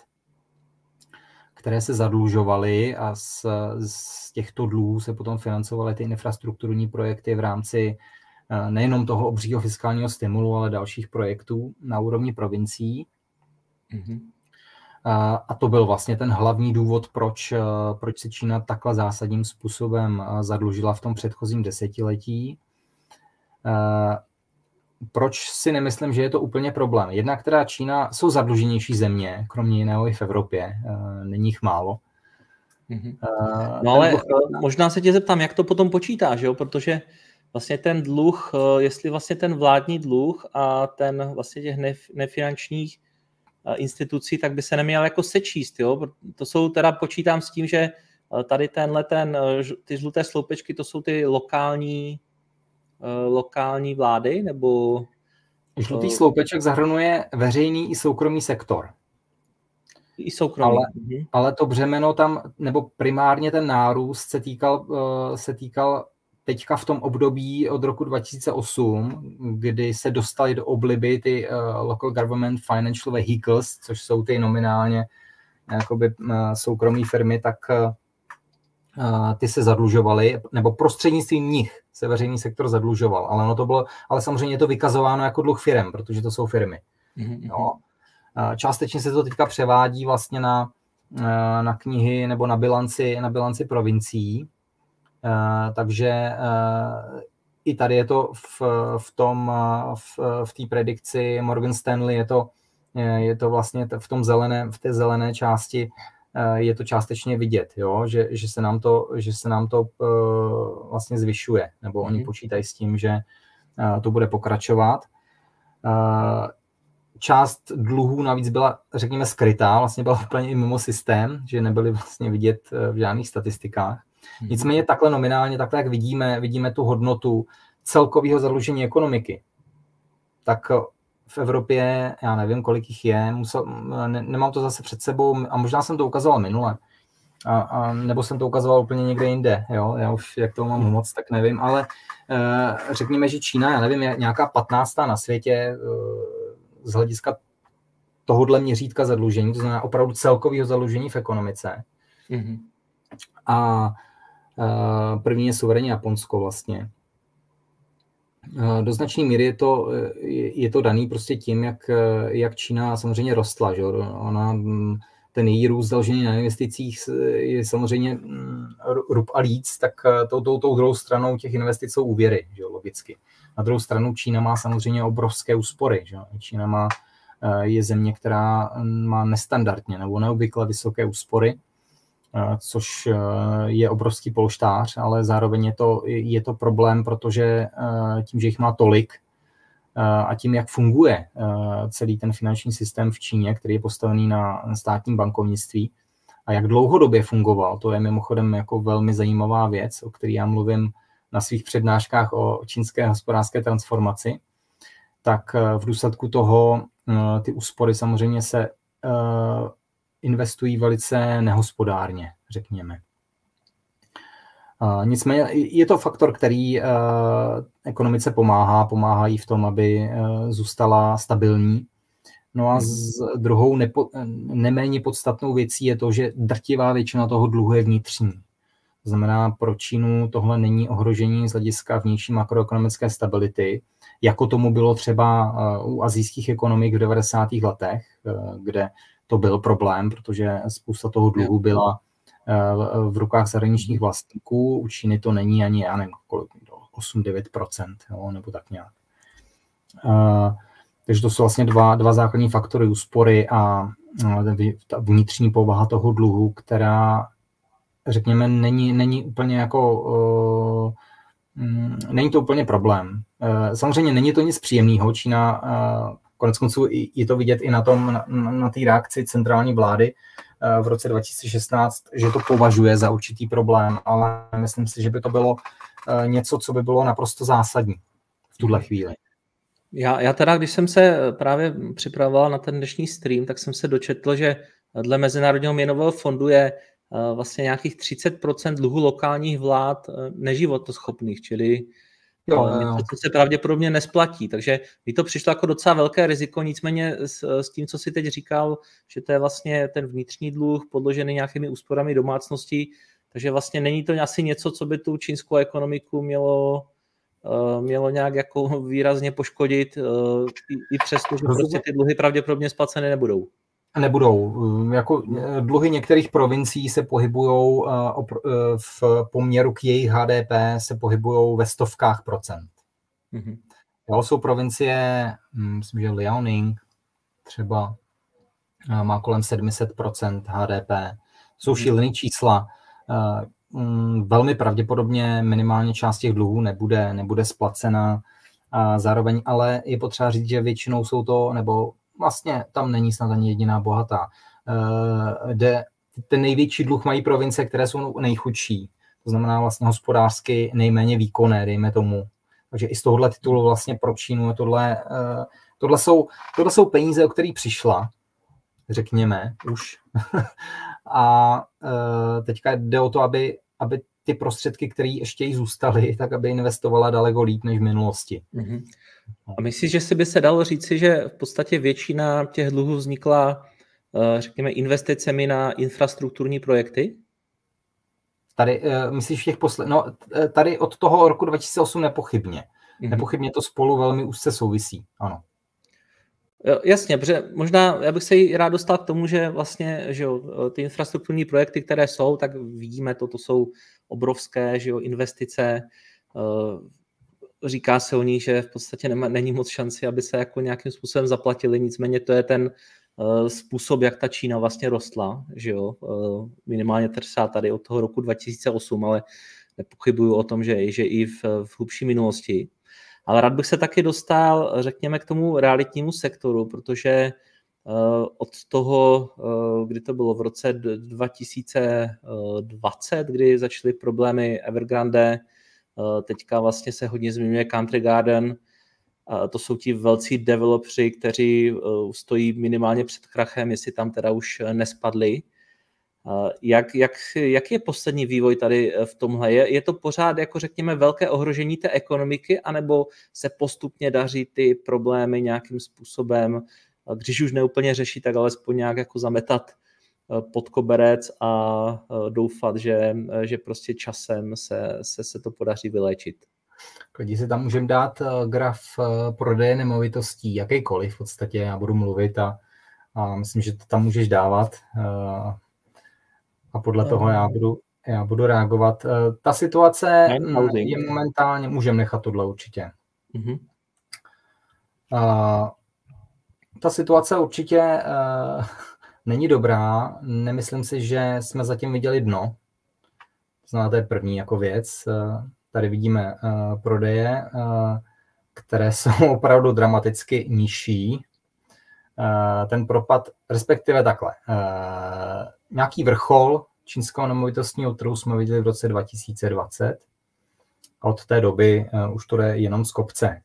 které se zadlužovaly a z, z těchto dluhů se potom financovaly ty infrastrukturní projekty v rámci nejenom toho obřího fiskálního stimulu, ale dalších projektů na úrovni provincií. Mm-hmm. A to byl vlastně ten hlavní důvod, proč, eh, proč se Čína takhle zásadním způsobem eh, zadlužila v tom předchozím desetiletí. Eh, proč si nemyslím, že je to úplně problém? Jednak teda Čína jsou zadluženější země, kromě jiného i v Evropě, není jich málo. Mm-hmm. No ale možná se tě zeptám, jak to potom počítáš, jo? protože vlastně ten dluh, jestli vlastně ten vládní dluh a ten vlastně těch nefinančních institucí, tak by se neměl jako sečíst. Jo? To jsou teda, počítám s tím, že eh, tady tenhle ten, eh, ty žluté sloupečky, to jsou ty lokální, eh, lokální vlády, nebo... Žlutý sloupeček zahrnuje veřejný i soukromý sektor. I soukromý. Ale, mhm. ale to břemeno tam, nebo primárně ten nárůst se týkal, se týkal teďka v tom období od roku 2008, kdy se dostali do obliby ty uh, local government financial vehicles, což jsou ty nominálně jakoby uh, soukromé firmy, tak uh, ty se zadlužovaly, nebo prostřednictvím nich se veřejný sektor zadlužoval, ale ono to bylo, ale samozřejmě je to vykazováno jako dluh firm, protože to jsou firmy. Mm-hmm. No. Částečně se to teďka převádí vlastně na, na knihy nebo na bilanci, na bilanci provincií, Eh, takže eh, i tady je to v, v tom, eh, v, v té predikci Morgan Stanley, je to, je to vlastně v tom zelené, v té zelené části je to částečně vidět, jo? Že, že, se nám to, že se nám to vlastně zvyšuje, nebo oni mm-hmm. počítají s tím, že to bude pokračovat. Část dluhů navíc byla, řekněme, skrytá, vlastně byla úplně i mimo systém, že nebyly vlastně vidět v žádných statistikách. Mhm. Nicméně takhle nominálně, takhle jak vidíme, vidíme tu hodnotu celkového zadlužení ekonomiky, tak v Evropě, já nevím, kolik jich je, musel, ne, nemám to zase před sebou a možná jsem to ukazoval minule, a, a, nebo jsem to ukazoval úplně někde jinde, jo, já už jak to mám moc, tak nevím, ale e, řekněme, že Čína, já nevím, je nějaká 15. na světě e, z hlediska tohohle měřítka zadlužení, to znamená opravdu celkového zadlužení v ekonomice. Mm-hmm. A první je suverénní Japonsko vlastně. Eh, do značné míry je to, je to daný prostě tím, jak, jak Čína samozřejmě rostla. Že? Ona, mm, ten její růst založený na investicích je samozřejmě mm, rub a líc, tak eh, tou, tou, tou druhou stranou těch investic jsou úvěry, že? logicky. Na druhou stranu Čína má samozřejmě obrovské úspory. Že? Čína má, je země, která mm, má nestandardně nebo neobvykle vysoké úspory Eh, což eh, je obrovský polštář, ale zároveň je to, je to problém, protože eh, tím, že jich má tolik a tím, jak funguje celý ten finanční systém v Číně, který je postavený na státním bankovnictví a jak dlouhodobě fungoval, to je mimochodem jako velmi zajímavá věc, o které já mluvím na svých přednáškách o čínské hospodářské transformaci, tak v důsledku toho ty úspory samozřejmě se investují velice nehospodárně, řekněme. Nicméně je to faktor, který ekonomice pomáhá, pomáhá jí v tom, aby zůstala stabilní. No a z druhou nepo, neméně podstatnou věcí je to, že drtivá většina toho dluhu je vnitřní. To znamená, pro Čínu tohle není ohrožení z hlediska vnější makroekonomické stability, jako tomu bylo třeba u azijských ekonomik v 90. letech, kde to byl problém, protože spousta toho dluhu byla eh, v rukách zahraničních vlastníků. U Číny to není ani, já nevím, 8-9%, nebo tak nějak. Takže to jsou vlastně dva, dva základní faktory úspory a ta vnitřní povaha toho dluhu, která, řekněme, není, není úplně jako, uh, není to úplně problém. Samozřejmě není to nic příjemného. Čína, konec konců je to vidět i na tom, na, na té reakci centrální vlády uh, v roce 2016, že to považuje za určitý problém, ale myslím si, že by to bylo uh, něco, co by bylo naprosto zásadní v tuhle chvíli. Já, já teda, když jsem se právě připravoval na ten dnešní stream, tak jsem se dočetl, že dle Mezinárodního měnového fondu je eh, vlastně nějakých 30% dluhu lokálních vlád eh, neživotoschopných, čili jo, eh, něco, co se pravděpodobně nesplatí. Takže mi to přišlo jako docela velké riziko, nicméně s, s tím, co si teď říkal, že to je vlastně ten vnitřní dluh podložený nějakými úsporami domácností, takže vlastně není to asi něco, co by tu čínskou ekonomiku mělo Eh, mělo nějak jako výrazně poškodit, eh, i, i přesto, že prostě ty dluhy pravděpodobně splaceny nebudou. Nebudou. Eh, jako dluhy některých provincií se pohybují v poměru k jejich HDP se pohybují ve stovkách procent. Mm-hmm. Jo, jsou provincie, hm, myslím, že Liaoning třeba má kolem 700% HDP. Jsou mhm. šílené čísla. Mm, velmi pravděpodobně minimálně část těch dluhů nebude, nebude splacena. A zároveň ale je potřeba říct, že většinou jsou to, nebo vlastně tam není snad ani jediná bohatá. Eh, ten největší dluh mají province, které jsou nejchudší. To znamená vlastně hospodářsky nejméně výkonné, dejme tomu. Takže i z tohohle titulu vlastně pro Čínu tohle, eh, tohle, jsou, tohle jsou peníze, o které přišla, řekněme už. a eh, teďka jde o to, aby aby ty prostředky, které ještě jí zůstaly, tak aby investovala daleko líp než v minulosti. Mm-hmm. A myslíš, že si by se dalo říci, že v podstatě většina těch dluhů vznikla, eh, řekněme, investicemi na infrastrukturní projekty? Tady, eh, myslíš v těch posled... No, tady od toho roku 2008 nepochybně. Mm-hmm. Nepochybně to spolu velmi úzce souvisí, ano. Jasně, protože možná já bych se jí rád dostal k tomu, že vlastně že jo, ty infrastrukturní projekty, které jsou, tak vidíme to, to jsou obrovské že jo, investice. Říká se o nich, že v podstatě nema, není moc šanci, aby se jako nějakým způsobem zaplatili, nicméně to je ten eh, způsob, jak ta Čína vlastně rostla, že jo, eh, minimálně třeba tady od toho roku 2008, ale nepochybuju o tom, že, že i v, v hlubší minulosti. Ale rád bych se taky dostal, řekněme, k tomu realitnímu sektoru, protože eh, od toho, kdy to bylo v roce 2020, kdy začaly problémy Evergrande, teďka vlastně se hodně zmiňuje Country Garden, to jsou ti velcí developři, kteří stojí minimálně před krachem, jestli tam teda už nespadli. Jak, jak, jak je poslední vývoj tady eh, v tomhle? Je, je to pořád, jako řekněme, velké ohrožení té ekonomiky, anebo se postupně daří ty problémy nějakým způsobem, když už neúplně řešit, tak alespoň nějak jako zametat eh, pod koberec a eh, doufat, že, že prostě časem se, se, se to podaří vyléčit. Když si tam můžeme dát graf prodeje nemovitostí, jakýkoliv v podstatě, já budu mluvit a, a myslím, že to tam můžeš dávat a podle toho já budu, já budu reagovat. Eh, ta situace je momentálně, můžeme nechat tohle určitě. Mm-hmm. ta situace určitě uh, není dobrá. Nemyslím si, že jsme zatím viděli dno. Zná, to je první jako věc. Tady vidíme uh, prodeje, uh, které jsou opravdu dramaticky nižší. Uh, ten propad, respektive takhle. Nějaký vrchol čínského nemovitostního trhu jsme viděli v roce 2020 a od té doby už to jde jenom z kopce.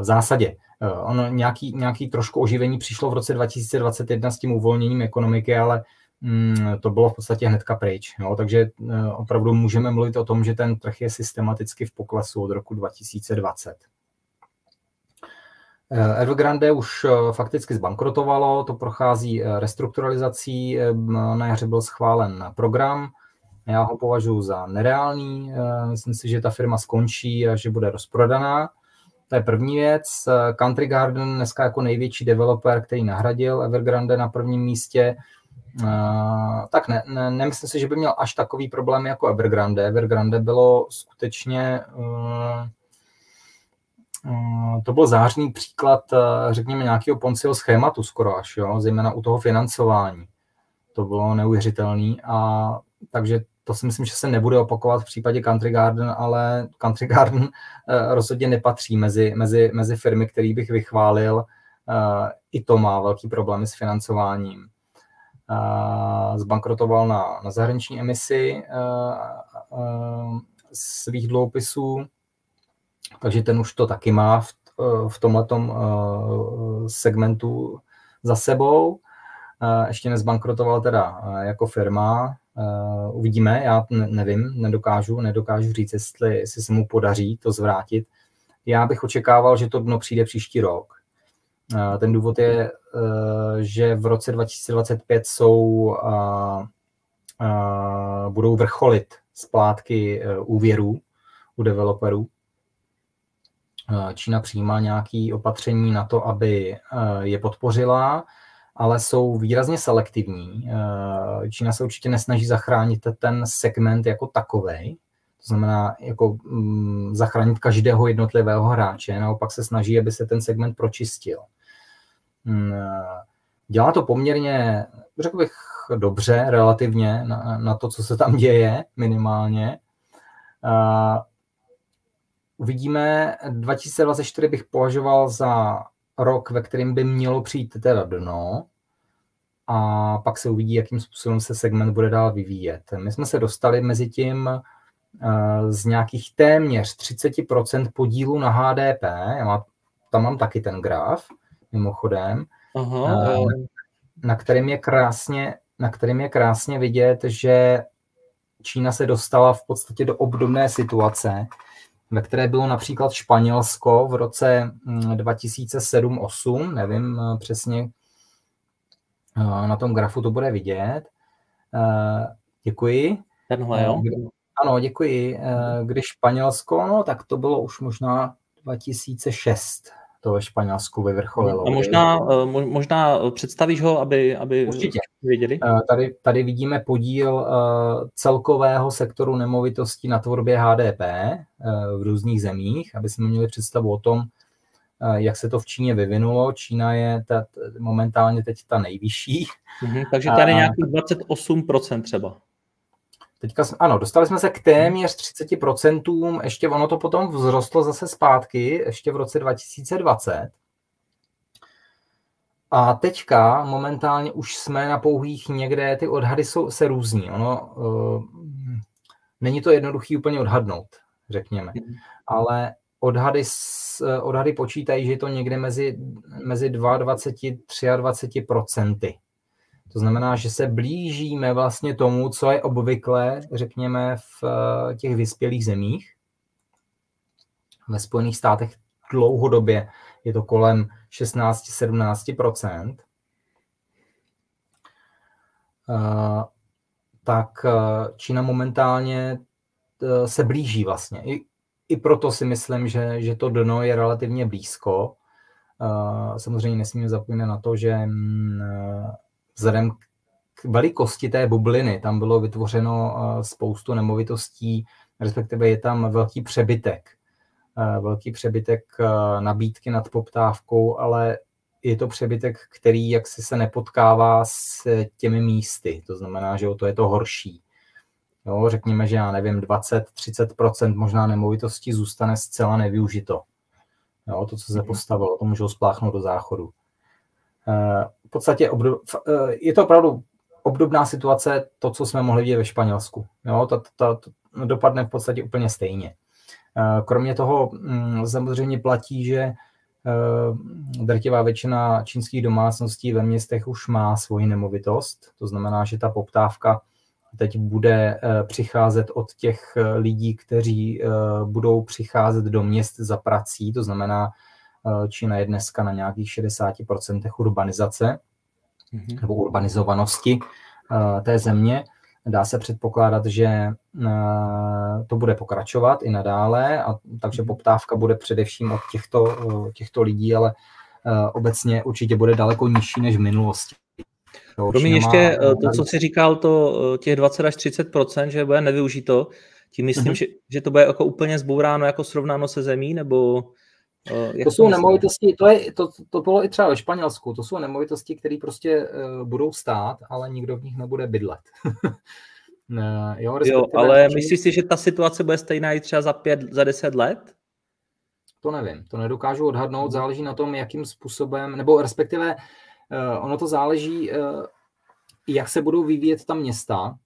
V zásadě ono nějaký, nějaký trošku oživení přišlo v roce 2021 s tím uvolněním ekonomiky, ale mm, to bylo v podstatě hnedka pryč. Jo? Takže opravdu můžeme mluvit o tom, že ten trh je systematicky v poklesu od roku 2020. Evergrande už fakticky zbankrotovalo, to prochází restrukturalizací, na jaře byl schválen program, já ho považuji za nereálný, myslím si, že ta firma skončí a že bude rozprodaná. To je první věc. Country Garden dneska jako největší developer, který nahradil Evergrande na prvním místě, tak ne, ne, nemyslím si, že by měl až takový problém jako Evergrande. Evergrande bylo skutečně uh, uh, to byl zářný příklad, řekněme, nějakého Ponziho schématu skoro až, jo, zejména u toho financování. To bylo neuvěřitelné a takže to si myslím, že se nebude opakovat v případě Country Garden, ale Country Garden rozhodně nepatří mezi, mezi, mezi firmy, který bych vychválil. I to má velký problémy s financováním zbankrotoval na, na zahraniční emisi svých dluhopisů, takže ten už to taky má v, v tomhletom segmentu za sebou. Ještě nezbankrotoval teda jako firma, uvidíme, já nevím, nedokážu, nedokážu říct, jestli, jestli se mu podaří to zvrátit. Já bych očekával, že to dno přijde příští rok. Ten důvod je, Eh, že v roce 2025 jsou budou vrcholit splátky úvěrů u developerů. Čína přijímá nějaké opatření na to, aby je podpořila, ale jsou výrazně selektivní. Čína se určitě nesnaží zachránit ten segment jako takový, to znamená jako mm, zachránit každého jednotlivého hráče, naopak se snaží, aby se ten segment pročistil. Mm, dělá to poměrně, řekl bych, dobře relativně na, na to, co se tam děje minimálně. Uvidíme, 2024 bych považoval za rok, ve kterém by mělo přijít teda dno a pak se uvidí, jakým způsobem se segment bude dál vyvíjet. My jsme se dostali mezi tím z nějakých téměř 30% podílu na HDP, já má, tam mám taky ten graf, mimochodem, Aha, na, na, kterým je krásně, na kterým je krásně vidět, že Čína se dostala v podstatě do obdobné situace, ve které bylo například Španělsko v roce 2007-2008, mm, nevím eh, přesně, eh, na tom grafu to bude vidět. Eh, děkuji. Tenhle, jo? Ano, děkuji. Když Španělsko, no tak to bylo už možná 2006, to ve Španělsku vyvrcholilo. A možná, eh, možná představíš ho, aby, aby Určitě. věděli? Eh, tady, tady vidíme podíl eh, celkového sektoru nemovitostí na tvorbě HDP v různých zemích, aby jsme měli představu o tom, jak se to v Číně vyvinulo. Čína je ta, momentálně teď ta nejvyšší. Mhm, takže tady nějakých 28% třeba. Teďka, ano, dostali jsme se k téměř 30%, ještě ono to potom vzrostlo zase zpátky, ještě v roce 2020. A teďka momentálně už jsme na pouhých někde, ty odhady jsou, se různí. Ono, uh, není to jednoduchý úplně odhadnout, řekněme. Ale odhady, odhady počítají, že je to někde mezi, mezi 22 23 procenty. To znamená, že se blížíme vlastně tomu, co je obvykle, řekněme, v eh, těch vyspělých zemích. Ve Spojených státech dlouhodobě je to kolem 16-17 eh, tak eh, Čína momentálně se blíží vlastně. I, i proto si myslím, že, že to dno je relativně blízko. Samozřejmě nesmíme zapomínat na to, že mm, vzhledem k velikosti té bubliny, tam bylo vytvořeno eh, spoustu nemovitostí, respektive je tam velký přebytek. Eh, velký přebytek eh, nabídky nad poptávkou, ale je to přebytek, který jaksi se nepotkává s těmi místy. To znamená, že o to je to horší. Jo, řekněme, že já nevím, 20-30% možná nemovitostí zůstane zcela nevyužito. Jo, to, co se mhm. postavilo, to můžou spláchnout do záchodu podstatě obdob, eh, je to opravdu obdobná situace, to, co jsme mohli vidět ve Španělsku. Jo, to, to, to dopadne v podstatě úplně stejně. Eh, kromě toho mm, samozřejmě platí, že eh, drtivá většina čínských domácností ve městech už má svoji nemovitost. To znamená, že ta poptávka teď bude přicházet od těch lidí, kteří budou přicházet do měst za prací, to znamená Čína je dneska na nějakých 60% urbanizace mm-hmm. nebo urbanizovanosti té země. Dá se předpokládat, že to bude pokračovat i nadále, a takže mhm. poptávka bude především od těchto, těchto lidí, ale obecně určitě bude daleko nižší než v minulosti. Promiň ještě má... to, co jsi říkal, to těch 20 až 30% že bude nevyužito, tím myslím, mm-hmm. že, že to bude jako úplně zbouráno jako srovnáno se zemí, nebo to jsou nemovitosti, to, je, to, to bylo i třeba ve Španělsku, to jsou nemovitosti, které prostě uh, budou stát, ale nikdo v nich nebude bydlet. ne, jo, jo, ale či... myslíš si, že ta situace bude stejná i třeba za pět, za deset let? To nevím, to nedokážu odhadnout, záleží na tom, jakým způsobem, nebo respektive uh, ono to záleží, uh, jak se budou vyvíjet ta města,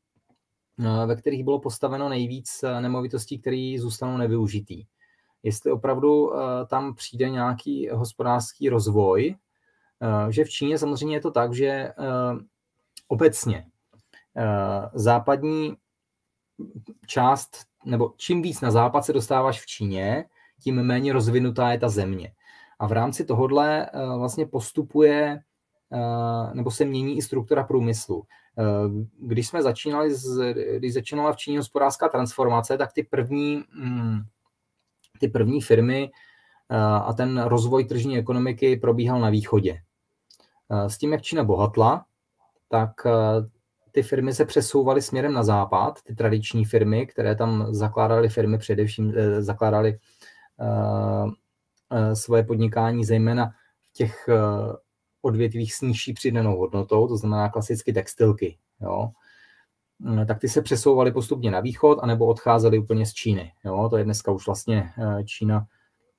uh, ve kterých bylo postaveno nejvíc nemovitostí, které zůstanou nevyužitý jestli opravdu eh, tam přijde nějaký hospodářský rozvoj, eh, že v Číně samozřejmě je to tak, že eh, obecně západní část, nebo čím víc na západ se dostáváš v Číně, tím méně rozvinutá je ta země. A v rámci tohohle vlastně postupuje nebo se mění i struktura průmyslu. Když jsme začínali, když začínala v Číně hospodářská transformace, tak ty první mm, ty první firmy eh, a ten rozvoj tržní ekonomiky probíhal na východě. Eh, s tím, jak Čína bohatla, tak eh, ty firmy se přesouvaly směrem na západ, ty tradiční firmy, které tam zakládaly firmy, především zakládaly svoje podnikání zejména v těch odvětvích s nižší přidanou hodnotou, to znamená klasicky textilky. Jo. Eh, tak ty se přesouvaly postupně na východ, anebo odcházely úplně z Číny. Jo? To je dneska už vlastně eh, Čína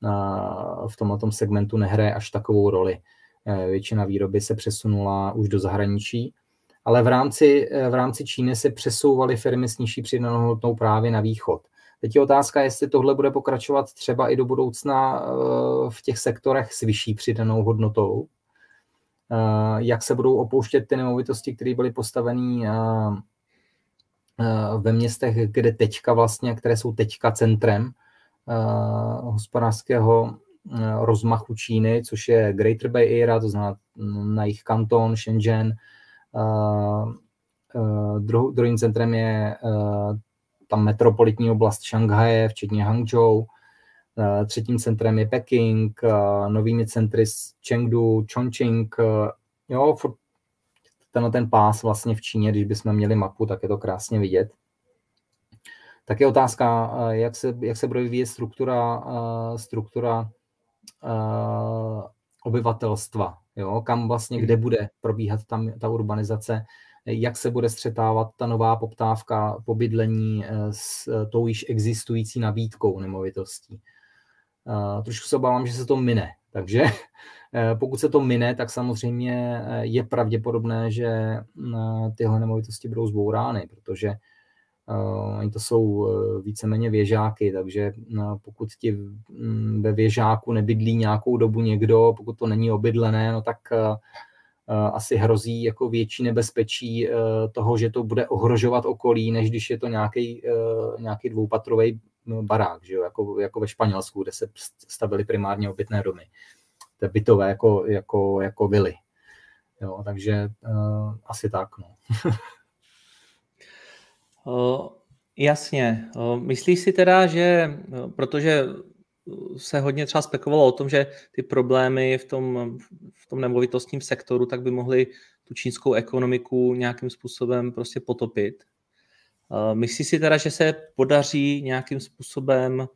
eh, v tomto segmentu nehraje až takovou roli. Většina výroby se přesunula už do zahraničí, ale v rámci, v rámci Číny se přesouvaly firmy s nižší přidanou hodnotou právě na východ. Teď je otázka, jestli tohle bude pokračovat třeba i do budoucna v těch sektorech s vyšší přidanou hodnotou, jak se budou opouštět ty nemovitosti, které byly postaveny Eh, ve městech, kde teďka vlastně, které jsou teďka centrem uh, hospodářského uh, rozmachu Číny, což je Greater Bay Area, to znamená mm, na jejich kanton, Shenzhen. Uh, uh, druh, druhým centrem je ta metropolitní oblast Šanghaje, včetně Hangzhou. Třetím centrem je Peking, novými centry Chengdu, Chongqing. Jo, tenhle ten pás vlastně v Číně, když bychom měli mapu, tak je to krásně vidět. Tak je otázka, eh, jak se, jak se bude vyvíjet struktura, eh, struktura uh, obyvatelstva, jo? kam vlastně, kde bude probíhat tam ta urbanizace, jak se bude střetávat ta nová poptávka po bydlení s tou již existující nabídkou nemovitostí. Trošku se obávám, že se to mine, takže Eh, pokud se to mine, tak samozřejmě eh, je pravděpodobné, že eh, tyhle nemovitosti budou zbourány, protože oni to jsou víceméně věžáky, takže pokud ti mm, ve věžáku nebydlí nějakou dobu někdo, pokud to není obydlené, no tak asi hrozí jako větší nebezpečí toho, že to bude ohrožovat okolí, než když je to nějaký, nějaký dvoupatrový barák, že jo? Jako, jako ve Španělsku, kde se stavily primárně obytné domy té bytové jako, jako, jako vily. Jo, takže uh, asi tak. No. uh, jasně. Uh, myslíš si teda, že, protože se hodně třeba spekulovalo o tom, že ty problémy v tom, v tom nemovitostním sektoru tak by mohly tu čínskou ekonomiku nějakým způsobem prostě potopit. Myslíš si teda, že se podaří nějakým způsobem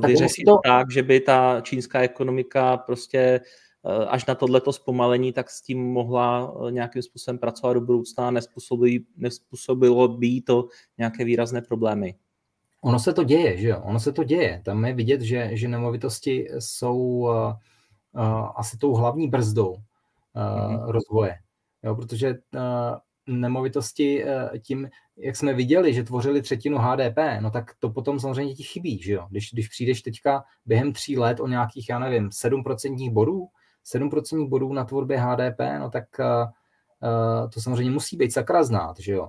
tak vyřešit to... tak, že by ta čínská ekonomika prostě eh, až na tohleto zpomalení, tak s tím mohla eh, nějakým způsobem pracovat do budoucna a nespůsobilo by to nějaké výrazné problémy. Ono se to děje, že jo? Ono se to děje. Tam je vidět, že, že nemovitosti jsou uh, uh, asi tou hlavní brzdou uh, mm-hmm. rozvoje. Jo, protože uh, nemovitosti uh, tím, jak jsme viděli, že tvořili třetinu HDP, no tak to potom samozřejmě ti chybí, že jo? Když, když přijdeš teďka během tří let o nějakých, já nevím, 7% bodů, 7% bodů na tvorbě HDP, no tak uh, to samozřejmě musí být sakra znát, že jo?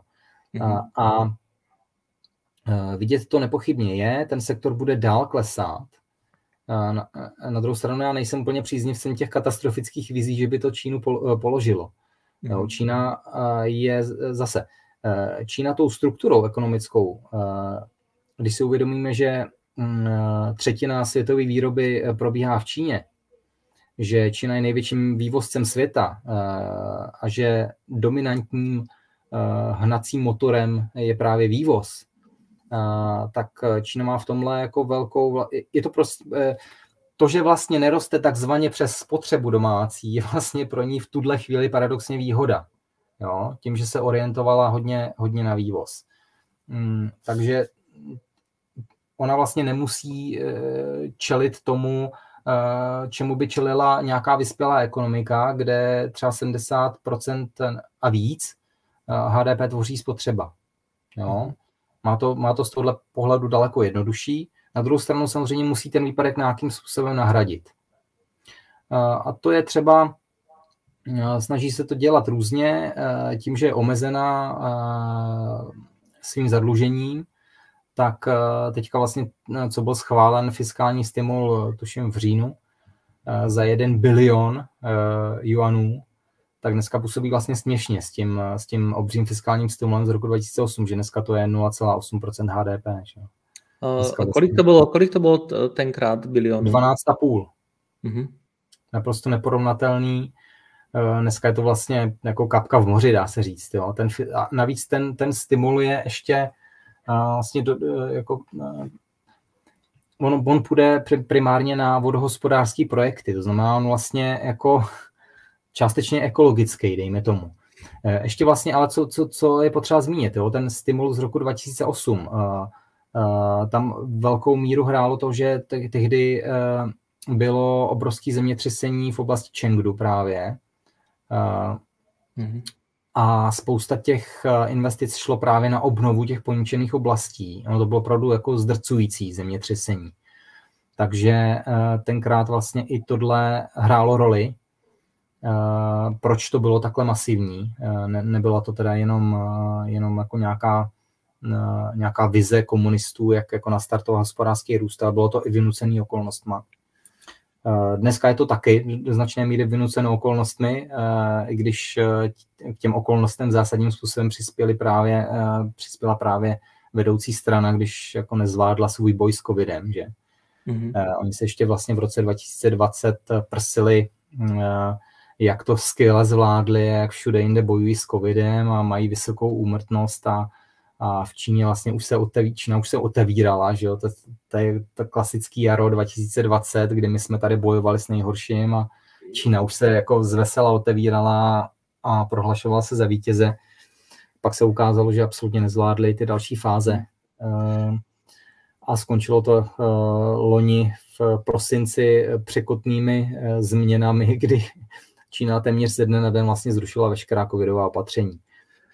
Mm-hmm. A, a uh, vidět to nepochybně je, ten sektor bude dál klesat, Na, na druhou stranu já nejsem úplně příznivcem těch katastrofických vizí, že by to Čínu položilo. Jo, Čína je zase, Čína tou strukturou ekonomickou, když si uvědomíme, že mm, třetina světové výroby probíhá v Číně, že Čína je největším vývozcem světa a že dominantním hnacím motorem je právě vývoz, tak Čína má v tomhle jako velkou, je to prostě, to, že vlastně neroste takzvaně přes spotřebu domácí, je vlastně pro ní v tuhle chvíli paradoxně výhoda. Jo? Tím, že se orientovala hodně, hodně na vývoz. Hmm, takže ona vlastně nemusí e, čelit tomu, e, čemu by čelila nějaká vyspělá ekonomika, kde třeba 70% a víc HDP tvoří spotřeba. Jo? Má to, má to z tohohle pohledu daleko jednodušší. Na druhou stranu samozřejmě musí ten výpadek nějakým způsobem nahradit. A to je třeba, snaží se to dělat různě, tím, že je omezená svým zadlužením, tak teďka vlastně, co byl schválen fiskální stimul, tuším v říjnu, za jeden bilion juanů, tak dneska působí vlastně směšně s tím, s tím obřím fiskálním stimulem z roku 2008, že dneska to je 0,8% HDP. Že? Uh, kolik, to bylo, kolik to bylo tenkrát bilionů? 12,5. Mm-hmm. Naprosto neporovnatelný. Uh, dneska je to vlastně jako kapka v moři, dá se říct. Jo. Ten, a navíc ten, ten stimul je ještě vlastně do, jako on, on půjde primárně na vodohospodářské projekty, to znamená, on vlastně jako částečně ekologický, dejme tomu. Eh, ještě vlastně, ale co, co, co je potřeba zmínit, jo? ten stimul z roku 2008, uh, uh, tam velkou míru hrálo to, že te- tehdy uh, bylo obrovské zemětřesení v oblasti Chengdu právě. Uh, mm-hmm. A spousta těch investic šlo právě na obnovu těch poničených oblastí. Ono to bylo opravdu jako zdrcující zemětřesení. Takže tenkrát vlastně i tohle hrálo roli Eh, proč to bylo takhle masivní. Eh, ne, nebyla to teda jenom, eh, jenom jako nějaká, nějaká vize komunistů, jak jako nastartovat hospodářský růst, ale bylo to i vynucený okolnostma. Dneska je to taky do značné míry vynuceno okolnostmi, i když k těm okolnostem zásadním způsobem přispěli právě, přispěla právě vedoucí strana, když jako nezvládla svůj boj s covidem, že? Mm-hmm. Oni se ještě vlastně v roce 2020 prsili jak to skvěle zvládli, jak všude jinde bojují s covidem a mají vysokou úmrtnost a, a v Číně vlastně už se oteví, Čína už se otevírala, že jo, to, to je to klasický jaro 2020, kdy my jsme tady bojovali s nejhorším a Čína už se jako zvesela otevírala a prohlašovala se za vítěze. Pak se ukázalo, že absolutně nezvládli ty další fáze. Eh, a skončilo to uh, loni v prosinci překotnými uh, změnami, kdy Čína téměř ze dne na den vlastně zrušila veškerá covidová opatření.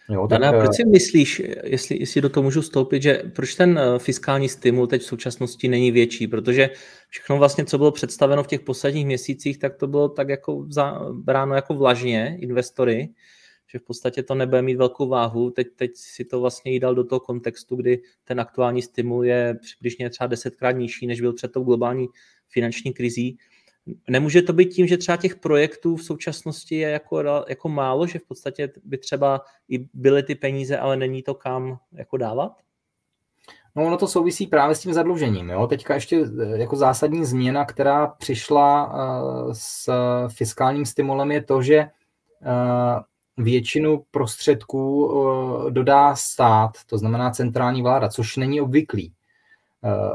Jo, tak... Dana, proč si myslíš, jestli, jestli do toho můžu stoupit, že proč ten eh, fiskální stimul teď v současnosti není větší? Protože všechno vlastně, co bylo představeno v těch posledních měsících, tak to bylo tak jako za, bráno jako vlažně investory, že v podstatě to nebude mít velkou váhu. Teď, teď si to vlastně jí dal do toho kontextu, kdy ten aktuální stimul je přibližně třeba desetkrát nižší, než byl před tou globální finanční krizí. Nemůže to být tím, že třeba těch projektů v současnosti je jako, jako málo, že v podstatě by třeba i byly ty peníze, ale není to kam jako dávat? No ono to souvisí právě s tím zadlužením. Jo? Teďka ještě eh, jako zásadní změna, která přišla uh, s fiskálním stimulem je to, že uh, většinu prostředků dodá stát, to znamená centrální vláda, což není obvyklý.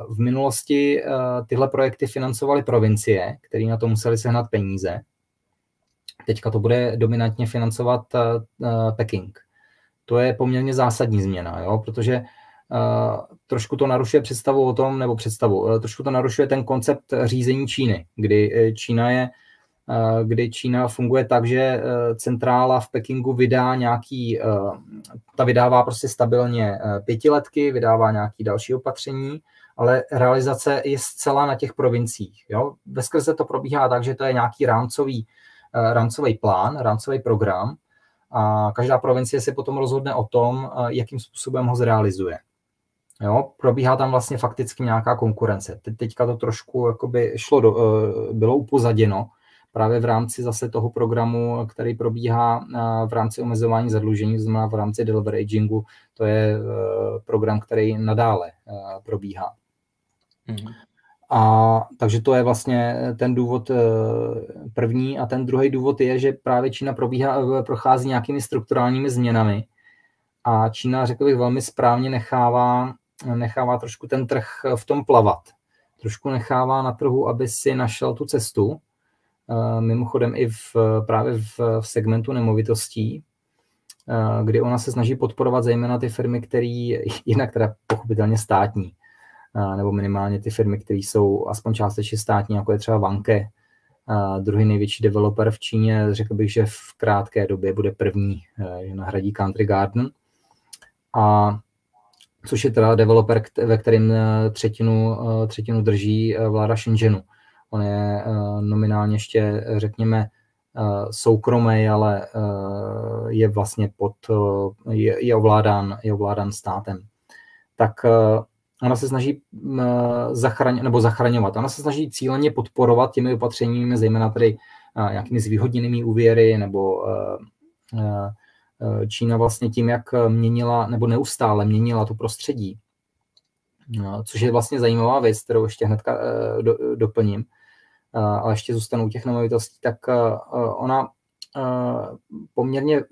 V minulosti eh, tyhle projekty financovaly provincie, které na to museli sehnat peníze. Teďka to bude dominantně financovat eh, eh, Peking. To je poměrně zásadní změna, jo? protože trošku to narušuje představu o tom, nebo představu, trošku to narušuje ten koncept řízení Číny, kdy Čína je kdy Čína funguje tak, že centrála v Pekingu vydá nějaký, ta vydává prostě stabilně pětiletky, vydává nějaký další opatření ale realizace je zcela na těch provinciích. Jo? Veskrze to probíhá tak, že to je nějaký rámcový, rámcový plán, rámcový program a každá provincie si potom rozhodne o tom, jakým způsobem ho zrealizuje. Jo, probíhá tam vlastně fakticky nějaká konkurence. Teď, teďka to trošku jakoby šlo do, bylo upozaděno, právě v rámci zase toho programu, který probíhá v rámci omezování zadlužení, znamená v rámci deleveragingu, to je program, který nadále probíhá. Mm-hmm. A takže to je vlastně ten důvod eh, první. A ten druhý důvod je, že právě Čína probíhá, prochází nějakými strukturálními změnami. A Čína, řekl bych, velmi správně nechává, nechává trošku ten trh v tom plavat. Trošku nechává na trhu, aby si našel tu cestu. Mimochodem i v, právě v, v segmentu nemovitostí, kdy ona se snaží podporovat zejména ty firmy, které jinak teda pochopitelně státní, nebo minimálně ty firmy, které jsou aspoň částečně státní, jako je třeba Vanke, druhý největší developer v Číně, řekl bych, že v krátké době bude první, že nahradí Country Garden. A což je teda developer, ve kterém třetinu, třetinu drží vláda Shenzhenu. On je nominálně ještě, řekněme, soukromý, ale je vlastně pod, je, je, ovládán, je ovládán státem. Tak ona se snaží zachraň, nebo zachraňovat. Ona se snaží cíleně podporovat těmi opatřeními, zejména tady nějakými zvýhodněnými úvěry, nebo Čína vlastně tím, jak měnila, nebo neustále měnila to prostředí, což je vlastně zajímavá věc, kterou ještě hnedka do, doplním, ale ještě zůstanu u těch nemovitostí, tak ona poměrně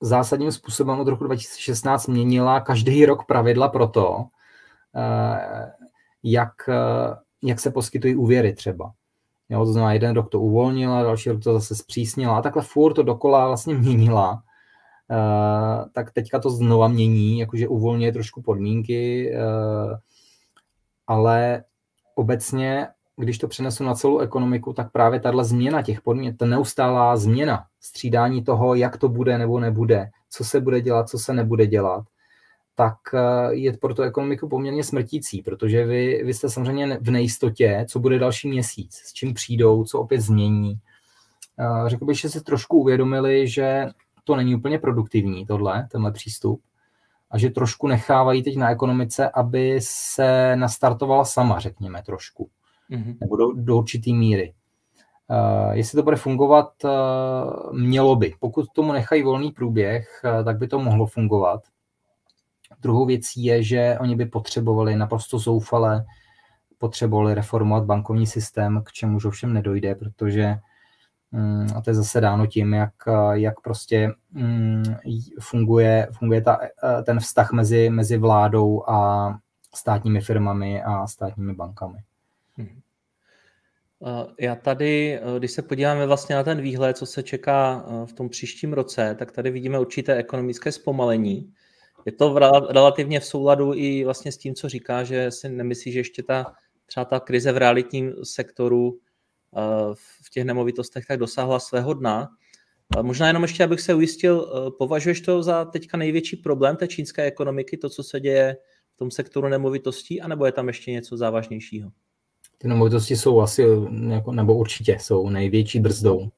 zásadním způsobem od roku 2016 měnila každý rok pravidla pro to, jak, jak se poskytují úvěry třeba. Jo, to znamená, jeden rok to uvolnila, další rok to zase zpřísnila a takhle furt to dokola vlastně měnila. Uh, tak teďka to znova mění, jakože uvolňuje trošku podmínky, uh, ale obecně, když to přenesu na celou ekonomiku, tak právě tahle změna těch podmínek, ta neustálá změna, střídání toho, jak to bude nebo nebude, co se bude dělat, co se nebude dělat, tak eh, je pro tu ekonomiku poměrně smrtící, protože vy, vy jste samozřejmě v nejistotě, co bude další měsíc, s čím přijdou, co opět změní. Eh, řekl bych, že si trošku uvědomili, že to není úplně produktivní, tohle, tenhle přístup, a že trošku nechávají teď na ekonomice, aby se nastartovala sama, řekněme, trošku. Mm-hmm. Nebo do, do určitý míry. Uh, jestli to bude fungovat, uh, mělo by. Pokud tomu nechají volný průběh, uh, tak by to mohlo fungovat. Druhou věcí je, že oni by potřebovali naprosto zoufale potřebovali reformovat bankovní systém, k čemuž ovšem nedojde, protože mm, a to je zase dáno tím, jak, jak prostě mm, funguje, funguje ta, ten vztah mezi, mezi vládou a státními firmami a státními bankami. Hmm. Já tady, když se podíváme vlastně na ten výhled, co se čeká v tom příštím roce, tak tady vidíme určité ekonomické zpomalení je to relativně v souladu i vlastně s tím, co říká, že si nemyslí, že ještě ta třeba ta krize v realitním sektoru eh, v těch nemovitostech tak dosáhla svého dna. Možná jenom ještě, abych se ujistil, eh, považuješ to za teďka největší problém té čínské ekonomiky, to, co se děje v tom sektoru nemovitostí, anebo je tam ještě něco závažnějšího? Ty nemovitosti jsou asi, jako, nebo určitě jsou největší brzdou.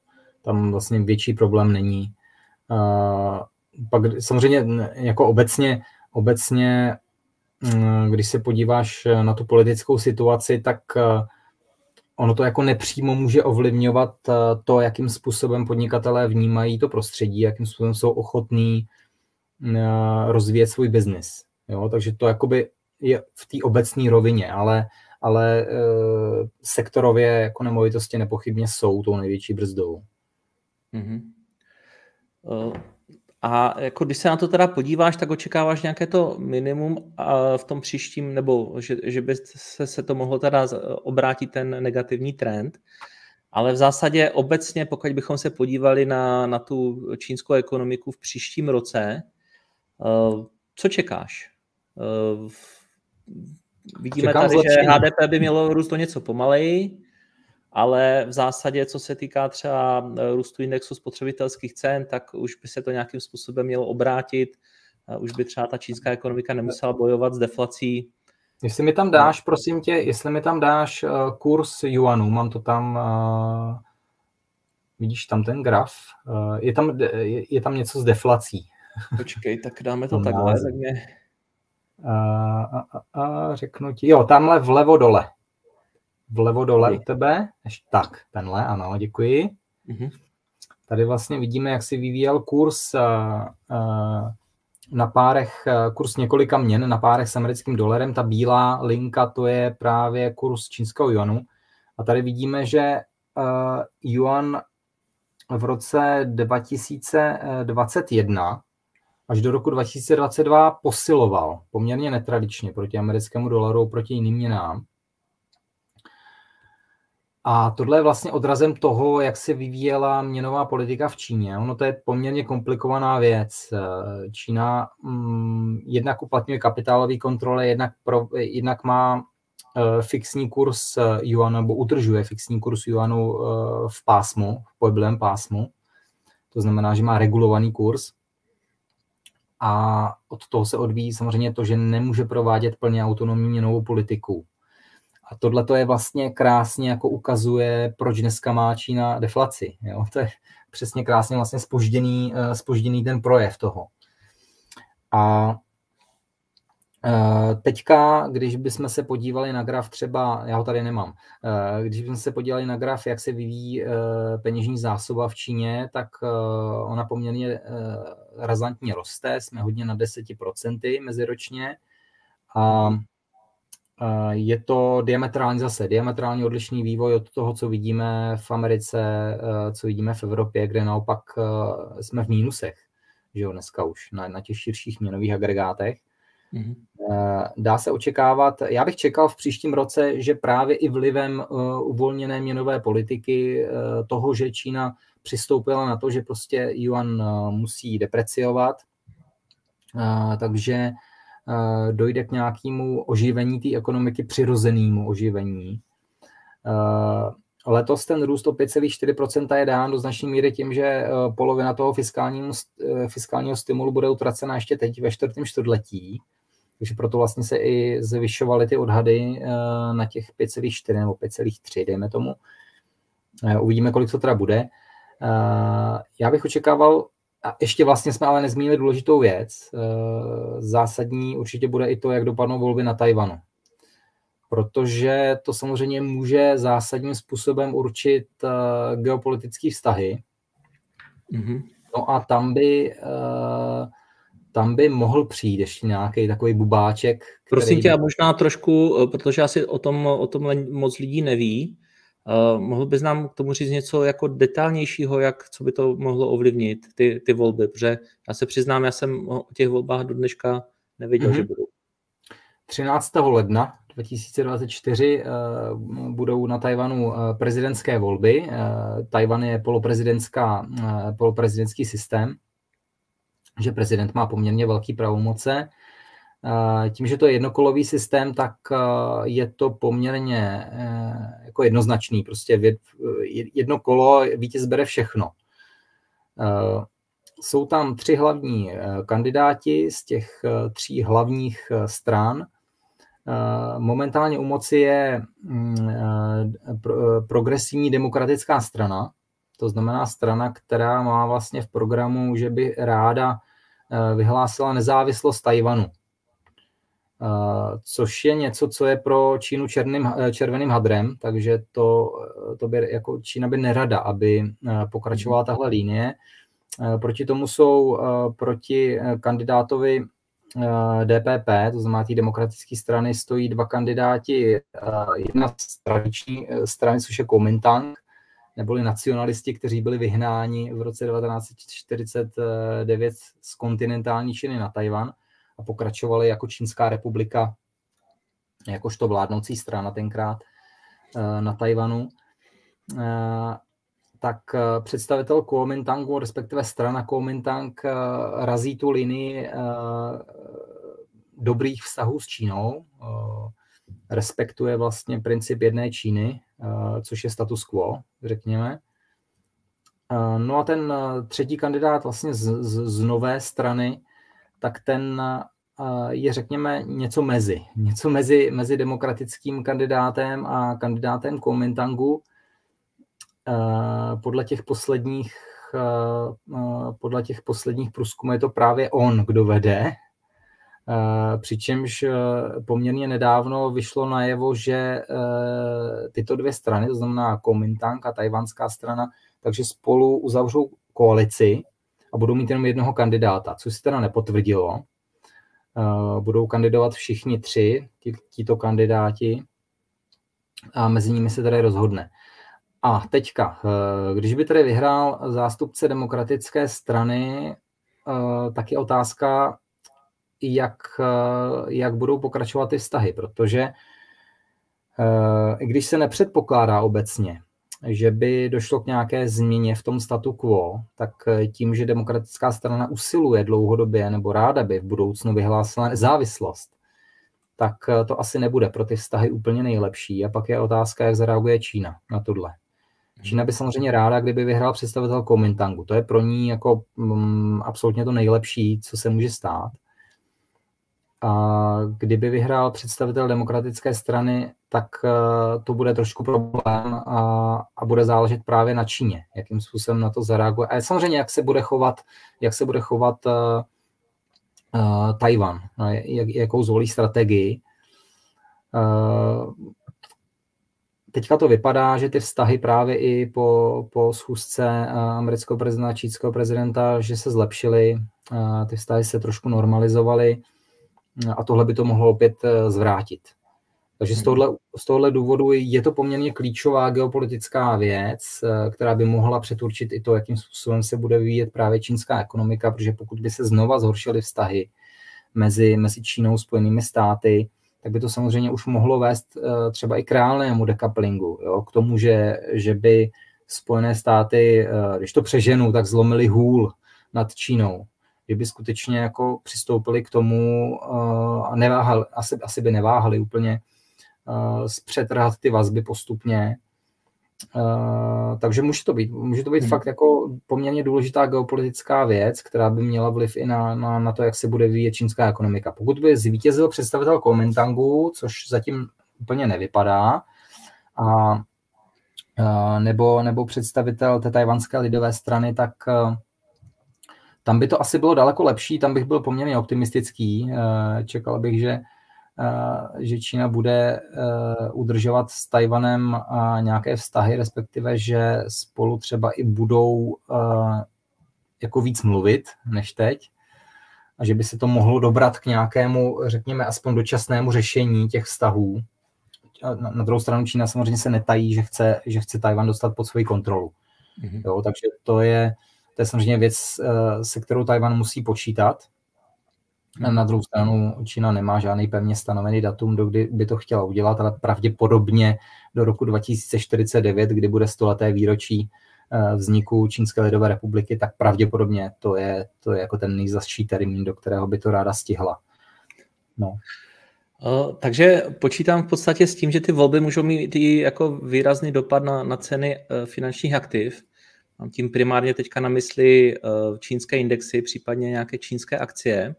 Tam vlastně větší problém není. Uh, pak samozřejmě jako obecně, obecně, mm, když se podíváš na tu politickou situaci, tak ono to jako nepřímo může ovlivňovat to, jakým způsobem podnikatelé vnímají to prostředí, jakým způsobem jsou ochotní mm, rozvíjet svůj biznis. Jo? Takže to jakoby je v té obecné rovině, ale, ale e, sektorově jako nemovitosti nepochybně jsou tou největší brzdou. Mm-hmm. A jako když se na to teda podíváš, tak očekáváš nějaké to minimum v tom příštím, nebo že, že by se, se to mohlo teda obrátit ten negativní trend. Ale v zásadě obecně, pokud bychom se podívali na, na tu čínskou ekonomiku v příštím roce, eh, co čekáš? Eh, vidíme Čekám tady, zlepšení. že HDP by mělo růst o něco pomaleji, ale v zásadě, co se týká třeba eh, růstu indexu spotřebitelských cen, tak už by se to nějakým způsobem mělo obrátit, už by třeba ta čínská ekonomika nemusela bojovat s deflací. Jestli mi tam dáš, prosím tě, jestli mi tam dáš uh, kurz yuanu, mám to tam, vidíš tam ten graf, je, tam, je, je tam něco s deflací. Počkej, tak dáme to takhle, tak mě... A, a, a, řeknu ti, jo, tamhle vlevo dole. Vlevo dole u tebe. Ještě, tak, tenhle, ano, děkuji. Mm-hmm. Tady vlastně vidíme, jak si vyvíjel kurz a, a, na párech, kurz několika měn na párech s americkým dolarem. Ta bílá linka, to je právě kurz čínského yuanu. A tady vidíme, že yuan v roce 2021 až do roku 2022 posiloval poměrně netradičně proti americkému dolaru, proti jiným měnám. A tohle je vlastně odrazem toho, jak se vyvíjela měnová politika v Číně. Ono to je poměrně komplikovaná věc. Čína mm, jednak uplatňuje kapitálové kontroly, jednak, pro, jednak má uh, fixní kurz yuan, nebo udržuje fixní kurz yuanu uh, v pásmu, v pohybovém pásmu. To znamená, že má regulovaný kurz a od toho se odvíjí samozřejmě to, že nemůže provádět plně autonomní měnovou politiku. A tohle to je vlastně krásně jako ukazuje, proč dneska má Čína deflaci. Jo? To je přesně krásně vlastně spožděný, spožděný ten projev toho. A Teďka, když bychom se podívali na graf třeba, já ho tady nemám, když bychom se podívali na graf, jak se vyvíjí peněžní zásoba v Číně, tak ona poměrně razantně roste, jsme hodně na 10% meziročně a je to diametrálně zase, diametrálně odlišný vývoj od toho, co vidíme v Americe, co vidíme v Evropě, kde naopak jsme v mínusech, že jo, dneska už na, na těch širších měnových agregátech. Mm-hmm. Dá se očekávat, já bych čekal v příštím roce, že právě i vlivem uvolněné měnové politiky toho, že Čína přistoupila na to, že prostě yuan musí depreciovat, takže dojde k nějakému oživení té ekonomiky, přirozenému oživení. Letos ten růst o 5,4% je dán do značné míry tím, že polovina toho fiskálního, fiskálního stimulu bude utracena ještě teď ve čtvrtém čtvrtletí. Takže proto vlastně se i zvyšovaly ty odhady na těch 5,4 nebo 5,3, dejme tomu. Uvidíme, kolik to teda bude. Já bych očekával, a ještě vlastně jsme ale nezmínili důležitou věc, zásadní určitě bude i to, jak dopadnou volby na Tajvanu. Protože to samozřejmě může zásadním způsobem určit geopolitické vztahy. Mm-hmm. No a tam by tam by mohl přijít ještě nějaký takový bubáček. Který... Prosím tě, a možná trošku, protože asi o tom, o tom moc lidí neví, Uh, mohl bys nám k tomu říct něco jako detailnějšího, jak, co by to mohlo ovlivnit, ty, ty volby, protože já se přiznám, já jsem o těch volbách do dneška nevěděl, mm-hmm. že budou. 13. ledna 2024 uh, budou na Tajvanu uh, prezidentské volby. Tajvan je poloprezidentská, poloprezidentský systém, že prezident má poměrně velký pravomoce. Tím, že to je jednokolový systém, tak je to poměrně e, jako jednoznačný. Prostě jedno kolo, vítěz bere všechno. Jsou tam tři hlavní kandidáti z těch tří hlavních stran. Momentálně u moci je mm, progresivní demokratická strana, to znamená strana, která má vlastně v programu, že by ráda vyhlásila nezávislost Tajvanu což je něco, co je pro Čínu černým, červeným hadrem, takže to, to by jako Čína by nerada, aby pokračovala tahle linie. Proti tomu jsou proti kandidátovi DPP, to znamená té demokratické strany, stojí dva kandidáti. Jedna z tradiční strany, což je Kuomintang, neboli nacionalisti, kteří byli vyhnáni v roce 1949 z kontinentální Číny na Tajvan a pokračovali jako Čínská republika, jakožto vládnoucí strana tenkrát eh, na Tajvanu, eh, tak eh, představitel Kuomintangu, respektive strana Kuomintang, razí tu linii dobrých vztahů s Čínou, respektuje vlastně princip jedné Číny, což je status quo, řekněme. No a ten třetí kandidát vlastně z, z, z nové strany tak ten je, řekněme, něco mezi. Něco mezi, mezi demokratickým kandidátem a kandidátem Kuomintangu. Podle těch posledních podle těch posledních průzkumů je to právě on, kdo vede. Přičemž poměrně nedávno vyšlo najevo, že tyto dvě strany, to znamená Kuomintang a tajvanská strana, takže spolu uzavřou koalici a budou mít jenom jednoho kandidáta, což se teda nepotvrdilo. Budou kandidovat všichni tři, tito kandidáti, a mezi nimi se tady rozhodne. A teďka, eh, když by tedy vyhrál zástupce demokratické strany, eh, tak je otázka, jak, eh, jak budou pokračovat ty vztahy, protože i když se nepředpokládá obecně, že by došlo k nějaké změně v tom statu quo, tak tím, že demokratická strana usiluje dlouhodobě nebo ráda by v budoucnu vyhlásila nezávislost, tak to asi nebude pro ty vztahy úplně nejlepší. A pak je otázka, jak zareaguje Čína na tohle. Čína by samozřejmě ráda, kdyby vyhrál představitel Kuomintangu. To je pro ní jako mm, absolutně to nejlepší, co se může stát. A kdyby vyhrál představitel demokratické strany, tak uh, to bude trošku problém a, a bude záležet právě na Číně, jakým způsobem na to zareaguje. A samozřejmě, jak se bude chovat, jak se bude chovat uh, uh, Tajvan, jak, jakou zvolí strategii. Uh, teďka to vypadá, že ty vztahy právě i po, po schůzce eh, amerického prezidenta čínského prezidenta, že se zlepšily, eh, ty vztahy se trošku normalizovaly eh, a tohle by to mohlo opět zvrátit. Takže z hmm. tohle, z tohle důvodu je to poměrně klíčová geopolitická věc, která by mohla přeturčit i to, jakým způsobem se bude vyvíjet právě čínská ekonomika, protože pokud by se znova zhoršily vztahy mezi, mezi Čínou a Spojenými státy, tak by to samozřejmě už mohlo vést eh, třeba i k reálnému decouplingu, jo? k tomu, že, že by Spojené státy, eh, když to přeženu, tak zlomili hůl nad Čínou, že by skutečně jako přistoupili k tomu eh, a neváhali, asi, asi by neváhali úplně zpřetrhat ty vazby postupně Uh, takže může to být, může to být hmm. fakt jako poměrně důležitá geopolitická věc, která by měla vliv i na, na, na to, jak se bude vyvíjet čínská ekonomika. Pokud by zvítězil představitel Kuomintangu, což zatím úplně nevypadá, a, nebo, nebo představitel té tajvanské lidové strany, tak tam by to asi bylo daleko lepší, tam bych byl poměrně optimistický. Čekal bych, že Eh, že Čína bude eh, udržovat s Tajvanem eh, nějaké vztahy, respektive, že spolu třeba i budou jako víc mluvit než teď a že by se to mohlo dobrat k nějakému, řekněme, aspoň dočasnému řešení těch vztahů. Na, na druhou stranu Čína samozřejmě se netají, že chce, že chce Tajvan dostat pod svoji kontrolu. Mm-hmm. Jo, takže to je, to je samozřejmě věc, se kterou Tajvan musí počítat. Na druhou stranu Čína nemá žádný pevně stanovený datum, do kdy by to chtěla udělat, ale pravděpodobně do roku 2049, kdy bude stoleté výročí eh, vzniku Čínské lidové republiky, tak pravděpodobně to je, to je jako ten nejzastší termín, do kterého by to ráda stihla. No. Uh, takže počítám v podstatě s tím, že ty volby můžou mít i jako výrazný dopad na, na ceny finančních aktiv. Mám tím primárně teďka na mysli uh, čínské indexy, případně nějaké čínské akcie.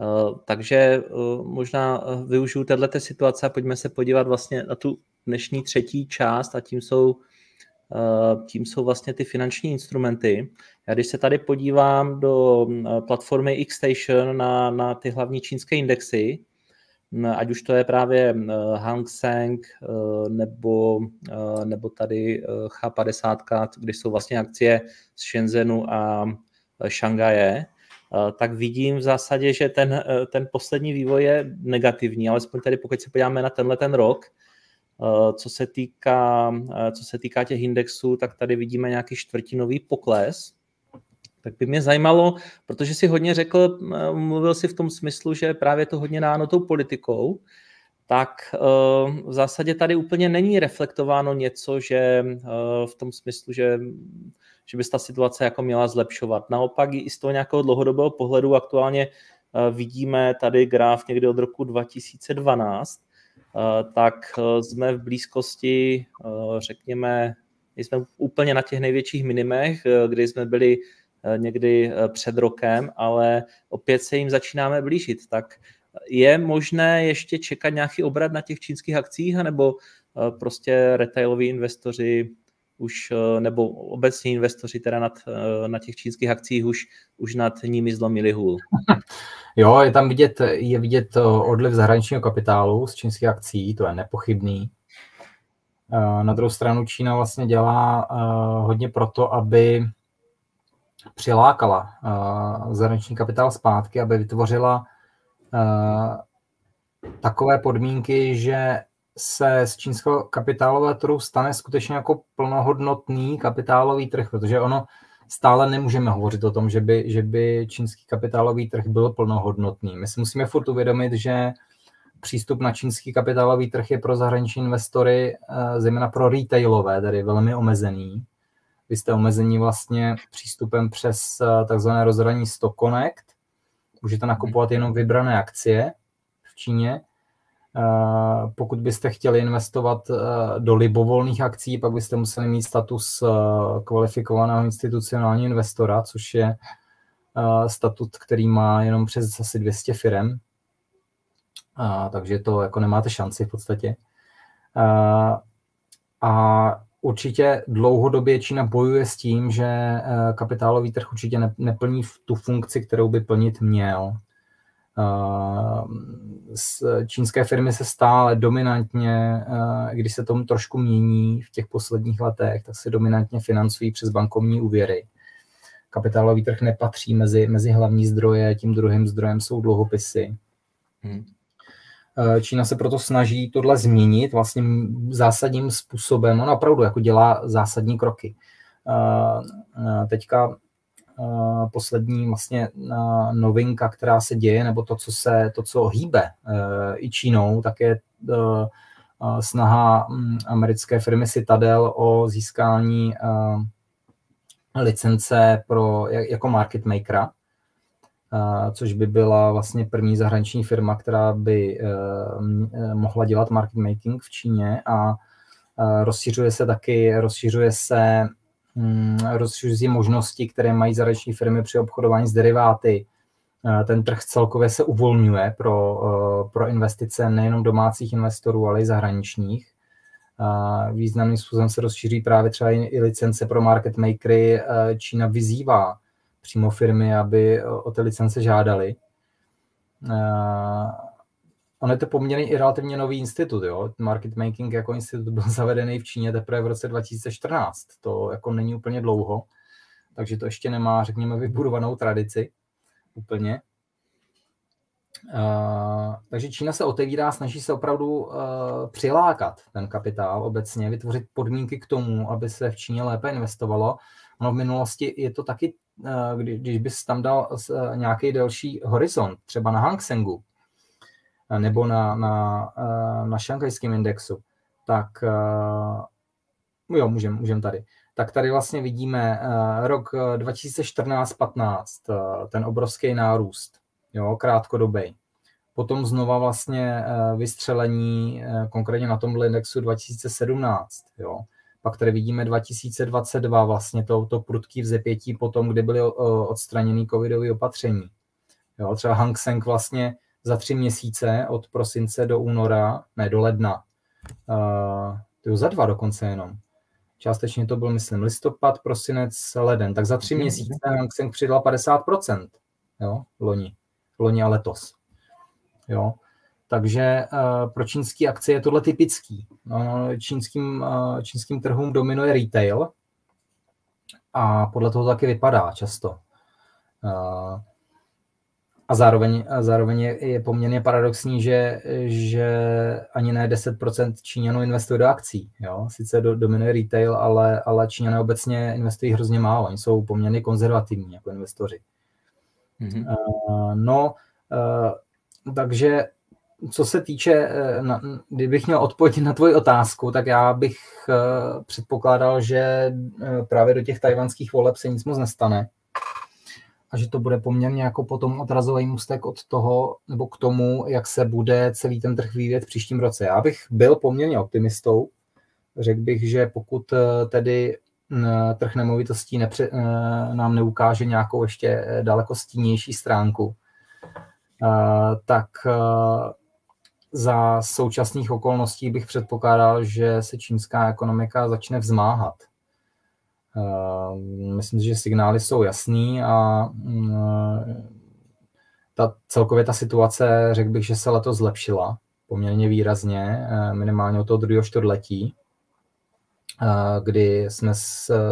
Eh, takže eh, možná eh, využiju této situace a pojďme se podívat vlastně na tu dnešní třetí část a tím jsou, tím jsou vlastně ty finanční instrumenty. Já když se tady podívám do platformy Xstation na, na ty hlavní čínské indexy, ať už to je právě Hang Seng nebo, nebo tady H50, když jsou vlastně akcie z Shenzhenu a Šangaje, Eh, tak vidím v zásadě, že ten, eh, ten poslední vývoj je negativní, alespoň tedy pokud se podíváme na tenhle ten rok, eh, co se týká, co se týká těch indexů, tak tady vidíme nějaký čtvrtinový pokles. Tak by mě zajímalo, protože si hodně řekl, mluvil si v tom smyslu, že právě to hodně dáno tou politikou, tak v zásadě tady úplně není reflektováno něco, že v tom smyslu, že že by se ta situace jako měla zlepšovat. Naopak i z toho nějakého dlouhodobého pohledu aktuálně eh, vidíme tady graf někdy od roku 2012, eh, tak eh, jsme v blízkosti, řekněme, jsme úplně na těch největších minimech, kdy jsme byli někdy před rokem, ale opět se jim začínáme blížit. Tak je možné ještě čekat nějaký obrat na těch čínských akcích, anebo prostě retailoví investoři už, nebo obecně investoři teda nad, na těch čínských akcích už, už nad nimi zlomili hůl. Jo, je tam vidět, je vidět odliv zahraničního kapitálu z čínských akcí, to je nepochybný. Na druhou stranu Čína vlastně dělá hodně proto, aby přilákala zahraniční kapitál zpátky, aby vytvořila takové podmínky, že se z čínského kapitálového trhu stane skutečně jako plnohodnotný kapitálový trh, protože ono stále nemůžeme hovořit o tom, že by, že by čínský kapitálový trh byl plnohodnotný. My si musíme furt uvědomit, že přístup na čínský kapitálový trh je pro zahraniční investory, eh, zejména pro retailové, tedy velmi omezený. Vy jste omezení vlastně přístupem přes eh, takzvané rozhraní Stock Connect. Můžete nakupovat jenom vybrané akcie v Číně Eh, pokud byste chtěli investovat eh, do libovolných akcí, pak byste museli mít status kvalifikovaného institucionálního investora, což je statut, který má jenom přes asi 200 firm. Takže to jako nemáte šanci v podstatě. A určitě dlouhodobě Čína bojuje s tím, že kapitálový trh určitě neplní tu funkci, kterou by plnit měl čínské firmy se stále dominantně, když se tomu trošku mění v těch posledních letech, tak se dominantně financují přes bankovní úvěry. Kapitálový trh nepatří mezi, mezi hlavní zdroje, tím druhým zdrojem jsou dluhopisy. Hmm. Čína se proto snaží tohle změnit vlastně zásadním způsobem. Ona opravdu jako dělá zásadní kroky. Teďka poslední vlastně novinka, která se děje, nebo to, co se, to, co hýbe i Čínou, tak je snaha mm, americké firmy Citadel o získání licence pro, jako market makera, což by byla vlastně první zahraniční firma, která by mohla dělat market making v Číně a rozšiřuje se taky, rozšiřuje se Mm, rozšiřují možnosti, které mají zahraniční firmy při obchodování s deriváty. Eh, ten trh celkově se uvolňuje pro, eh, pro investice nejenom domácích investorů, ale i zahraničních. Eh, významným způsobem se rozšíří právě třeba i licence pro market makery. Čína vyzývá přímo firmy, aby o ty licence žádali on je to poměrně i relativně nový institut. Jo? Market making jako institut byl zavedený v Číně teprve v roce 2014. To jako není úplně dlouho, takže to ještě nemá, řekněme, vybudovanou tradici úplně. Uh, takže Čína se otevírá, snaží se opravdu uh, přilákat ten kapitál obecně, vytvořit podmínky k tomu, aby se v Číně lépe investovalo. Ono v minulosti je to taky, kdy, když bys tam dal uh, nějaký delší horizont, třeba na Hang Sengu, nebo na, na, eh, na šankajském indexu, tak eh, jo, můžeme můžem tady. Tak tady vlastně vidíme eh, rok 2014-15, ten obrovský nárůst, jo, krátkodobý. Potom znova vlastně vystřelení, konkrétně na tomhle indexu 2017, jo. Pak tady vidíme 2022 vlastně to, to prudký vzepětí potom, kdy byly odstraněny covidové opatření. Jo, třeba Hang Seng vlastně za tři měsíce od prosince do února, ne, do ledna. Uh, to za dva dokonce jenom. Částečně to byl, myslím, listopad, prosinec, leden. Tak za tři mm měsíce Hang Seng přidal 50%, jo, loni. Loni a letos. Jo. Takže uh, pro čínský akcie je tohle typický. No, čínským, uh, čínským trhům dominuje retail a podle toho taky vypadá často. Uh, a zároveň, a zároveň je, je poměrně paradoxní, že, že ani ne 10% Číňanů investuje do akcí. Jo? Sice do, dominuje retail, ale, ale Číňané obecně investují hrozně málo. Oni jsou poměrně konzervativní jako investoři. Mm-hmm. Uh, no, uh, takže co se týče, uh, na, kdybych měl odpovědět na tvoji otázku, tak já bych uh, předpokládal, že uh, právě do těch tajvanských voleb se nic moc nestane a že to bude poměrně jako potom odrazový můstek od toho, nebo k tomu, jak se bude celý ten trh vyvíjet v příštím roce. Já bych byl poměrně optimistou. Řekl bych, že pokud eh, tedy trh nemovitostí nepře, eh, nám neukáže nějakou ještě eh, daleko stínější stránku, tak za současných okolností bych předpokládal, že se čínská ekonomika začne vzmáhat. Myslím, že signály jsou jasný a ta, celkově ta situace, řekl bych, že se letos zlepšila poměrně výrazně, minimálně od toho druhého čtvrtletí, kdy jsme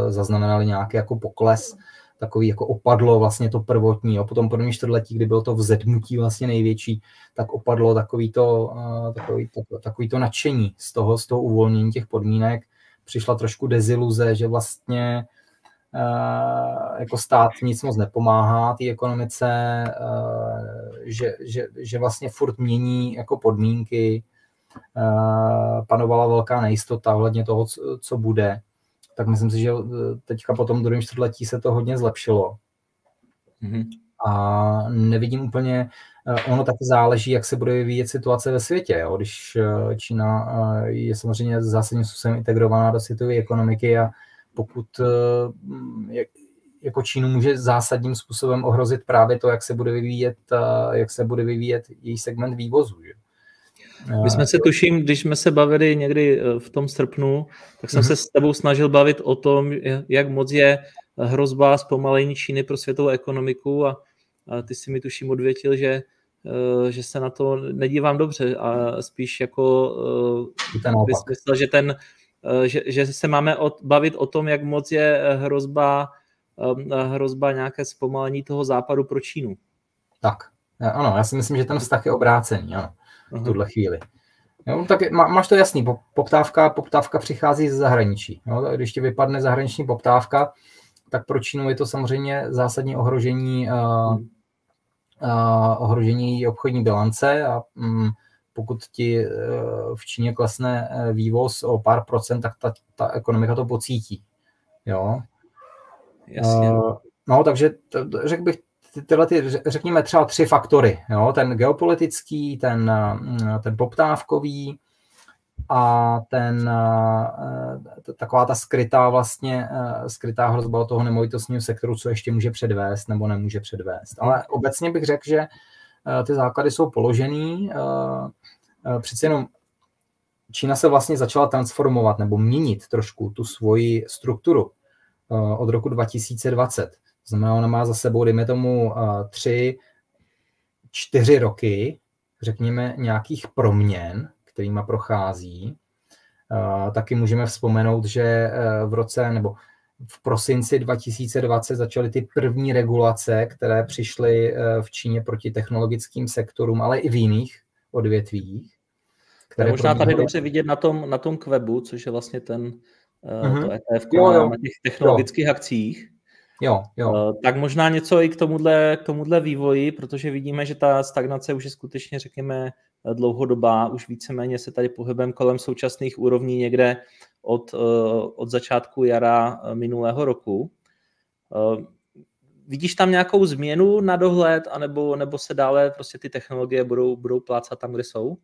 zaznamenali nějaký jako pokles takový jako opadlo vlastně to prvotní. Jo. Potom první čtvrtletí, kdy bylo to vzedmutí vlastně největší, tak opadlo takový to, takový to, takový to nadšení z toho, z toho uvolnění těch podmínek. Přišla trošku deziluze, že vlastně jako stát nic moc nepomáhá té ekonomice, že, že, že vlastně furt mění jako podmínky, panovala velká nejistota ohledně toho, co bude tak myslím si, že eh, teďka po tom druhém čtvrtletí se to hodně zlepšilo. Mm-hmm. A nevidím úplně, eh, ono taky záleží, jak se bude vyvíjet situace ve světě. Jo? Když eh, Čína je samozřejmě zásadním způsobem integrovaná do světové ekonomiky a pokud jako Čínu může zásadním způsobem ohrozit právě to, jak se bude vyvíjet, jak se bude vyvíjet její segment vývozu. Že? My jsme se tuším, když jsme se bavili někdy eh, v tom srpnu, tak jsem mm-hmm. se s tebou snažil bavit o tom, jak moc je hrozba zpomalení Číny pro světovou ekonomiku a, a ty si mi tuším odvětil, že eh, že se na to nedívám dobře a spíš jako uh, bys myslel, že, ten, že, že se máme od, bavit o tom, jak moc je hrozba, hrozba nějaké zpomalení toho západu pro Čínu. Tak, ano, já si myslím, že ten vztah je obrácený, ano v tuhle chvíli. Jo, tak má, máš to jasný, poptávka, poptávka přichází ze zahraničí. Jo, když ti vypadne zahraniční poptávka, tak pro Čínu je to samozřejmě zásadní ohrožení, uh, uh, ohrožení obchodní bilance a um, pokud ti uh, v Číně klesne vývoz o pár procent, tak ta, ta ekonomika to pocítí. Jo. Jasně. Uh, no, takže t- řekl bych, tyhle ty, řekněme třeba tři faktory, jo? ten geopolitický, ten, mm, ten poptávkový a ten, eh, taková ta skrytá vlastně, eh, skrytá hrozba toho nemovitostního sektoru, co ještě může předvést nebo nemůže předvést. Ale obecně bych řekl, že eh, ty základy jsou položený, přeci jenom Čína se vlastně začala transformovat nebo měnit trošku tu svoji strukturu od roku 2020 znamená, ona má za sebou, dejme tomu, tři, čtyři roky, řekněme, nějakých proměn, kterýma prochází. Taky můžeme vzpomenout, že e, v roce nebo v prosinci 2020 začaly ty první regulace, které přišly v Číně proti technologickým sektorům, ale i v jiných odvětvích. Které možná tady dobře vidět na tom, na tom Kwebu, což je vlastně ten uh-huh. to ETF jo, jo. na těch technologických jo. akcích. Jo, jo. Eh, tak možná něco i k tomuhle, k tomuhle vývoji, protože vidíme, že ta stagnace už je skutečně, řekněme, dlouhodobá, už víceméně se tady pohybem kolem současných úrovní někde od, eh, od začátku jara eh, minulého roku. Vidíš tam nějakou změnu na dohled, anebo, nebo se dále prostě ty technologie budou, budou plácat tam, kde jsou?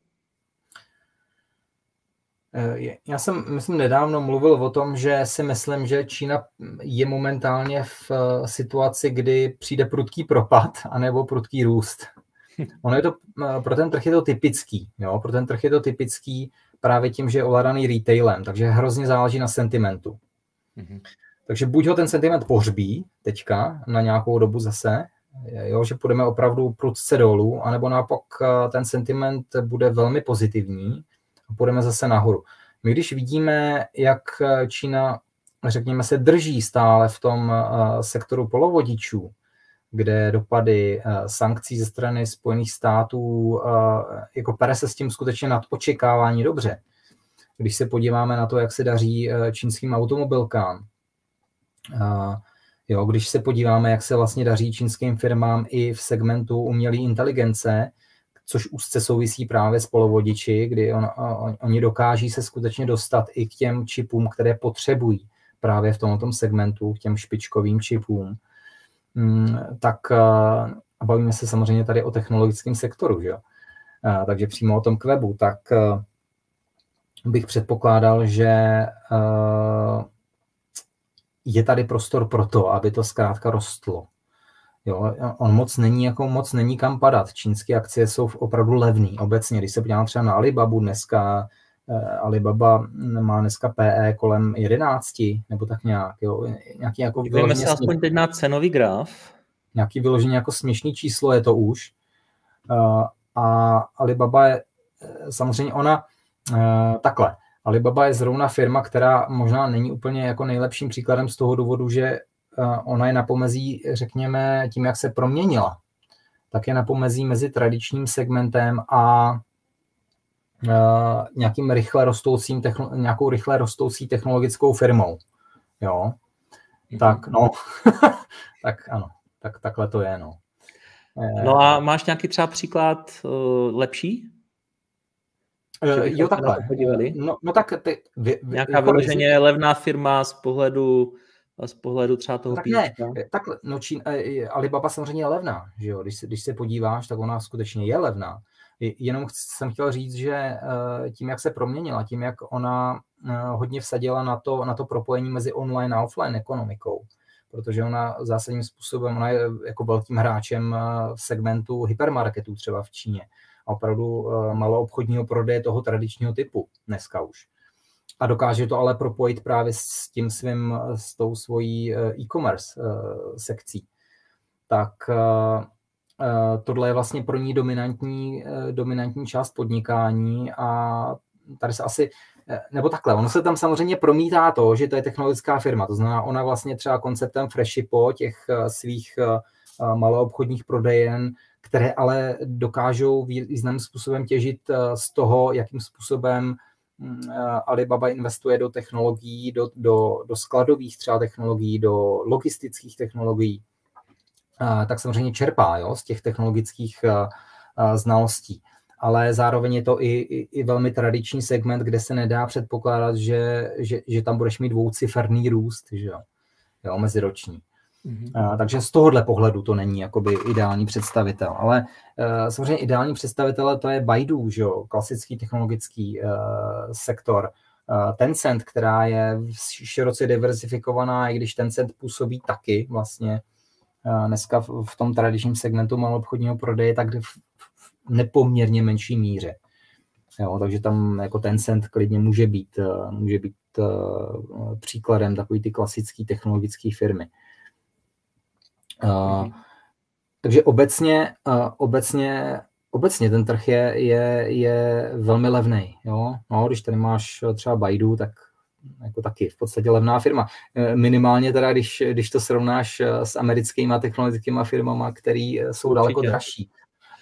Eh, já jsem, myslím, nedávno mluvil o tom, že si myslím, že Čína je momentálně v eh, situaci, kdy přijde prudký propad anebo prudký růst. Ono je to, eh, pro ten trh je to typický. Jo? Pro ten trh je to typický právě tím, že je ovládaný retailem, takže hrozně záleží na sentimentu. Mm-hmm. Takže buď ho ten sentiment pohřbí teďka na nějakou dobu zase, jo, že půjdeme opravdu prudce dolů, anebo naopak ten sentiment bude velmi pozitivní a půjdeme zase nahoru. My když vidíme, jak Čína, řekněme, se drží stále v tom eh, sektoru polovodičů, kde dopady eh, sankcí ze strany Spojených států, eh, jako pere se s tím skutečně nad očekávání dobře. Když se podíváme na to, jak se daří čínským automobilkám, jo, když se podíváme, jak se vlastně daří čínským firmám i v segmentu umělé inteligence, což úzce souvisí právě s polovodiči, kdy on, on, oni dokáží se skutečně dostat i k těm čipům, které potřebují právě v tomto segmentu, k těm špičkovým čipům. Mm, tak a bavíme se samozřejmě tady o technologickém sektoru, že jo? takže přímo o tom kwebu, tak bych předpokládal, že je tady prostor pro to, aby to zkrátka rostlo. Jo, on moc není, jako moc není kam padat. Čínské akcie jsou opravdu levný obecně. Když se podívám třeba na Alibabu dneska, Alibaba má dneska PE kolem 11, nebo tak nějak, jo, nějaký jako Dívejme se aspoň teď na cenový graf. Nějaký vyloženě jako směšný číslo je to už. A Alibaba je, samozřejmě ona, takhle, Alibaba je zrovna firma, která možná není úplně jako nejlepším příkladem z toho důvodu, že ona je na pomezí, řekněme, tím, jak se proměnila. Tak je na pomezí mezi tradičním segmentem a nějakým rychle rostoucím, nějakou rychle rostoucí technologickou firmou. Jo. Mhm. Tak, no, tak ano, tak takhle to je, no. No a máš nějaký třeba příklad uh, lepší? Uh, jo, takhle. No, no tak ty, vy, vy, Nějaká vyloženě vy... levná firma z pohledu z pohledu třeba toho tak ne, tak no Čín, Alibaba samozřejmě je levná, že jo? Když, se, když se podíváš, tak ona skutečně je levná. Jenom jsem chtěl říct, že tím, jak se proměnila, tím, jak ona hodně vsadila na to, na to propojení mezi online a offline ekonomikou, protože ona zásadním způsobem, ona je jako velkým hráčem v segmentu hypermarketů třeba v Číně a opravdu malou obchodního prodeje toho tradičního typu dneska už. A dokáže to ale propojit právě s tím svým, s tou svojí e-commerce sekcí. Tak tohle je vlastně pro ní dominantní, dominantní část podnikání a tady se asi nebo takhle, ono se tam samozřejmě promítá to, že to je technologická firma, to znamená, ona vlastně třeba konceptem Freshipo, těch eh, svých eh, eh, maloobchodních prodejen, které ale dokážou významným způsobem těžit z toho, jakým způsobem Alibaba investuje do technologií, do, do, do skladových třeba technologií, do logistických technologií, tak samozřejmě čerpá jo, z těch technologických znalostí ale zároveň je to i, i, i velmi tradiční segment, kde se nedá předpokládat, že, že, že tam budeš mít dvouciferný růst, že jo, jo meziroční. Mm-hmm. Takže z tohohle pohledu to není jakoby ideální představitel. Ale uh, samozřejmě ideální představitel to je Baidu, že jo, klasický technologický uh, sektor. Uh, Tencent, která je široce diversifikovaná, i když Tencent působí taky vlastně uh, dneska v, v tom tradičním segmentu malobchodního prodeje, tak v, nepoměrně menší míře. Jo, takže tam jako ten cent klidně může být, může být příkladem takový ty klasické technologické firmy. Uh, takže obecně, uh, obecně, obecně ten trh je, je, je velmi levný. Jo? No, když tady máš třeba Baidu, tak jako taky v podstatě levná firma. Minimálně teda, když, když to srovnáš s americkými technologickými firmami, které jsou Určitě. daleko dražší.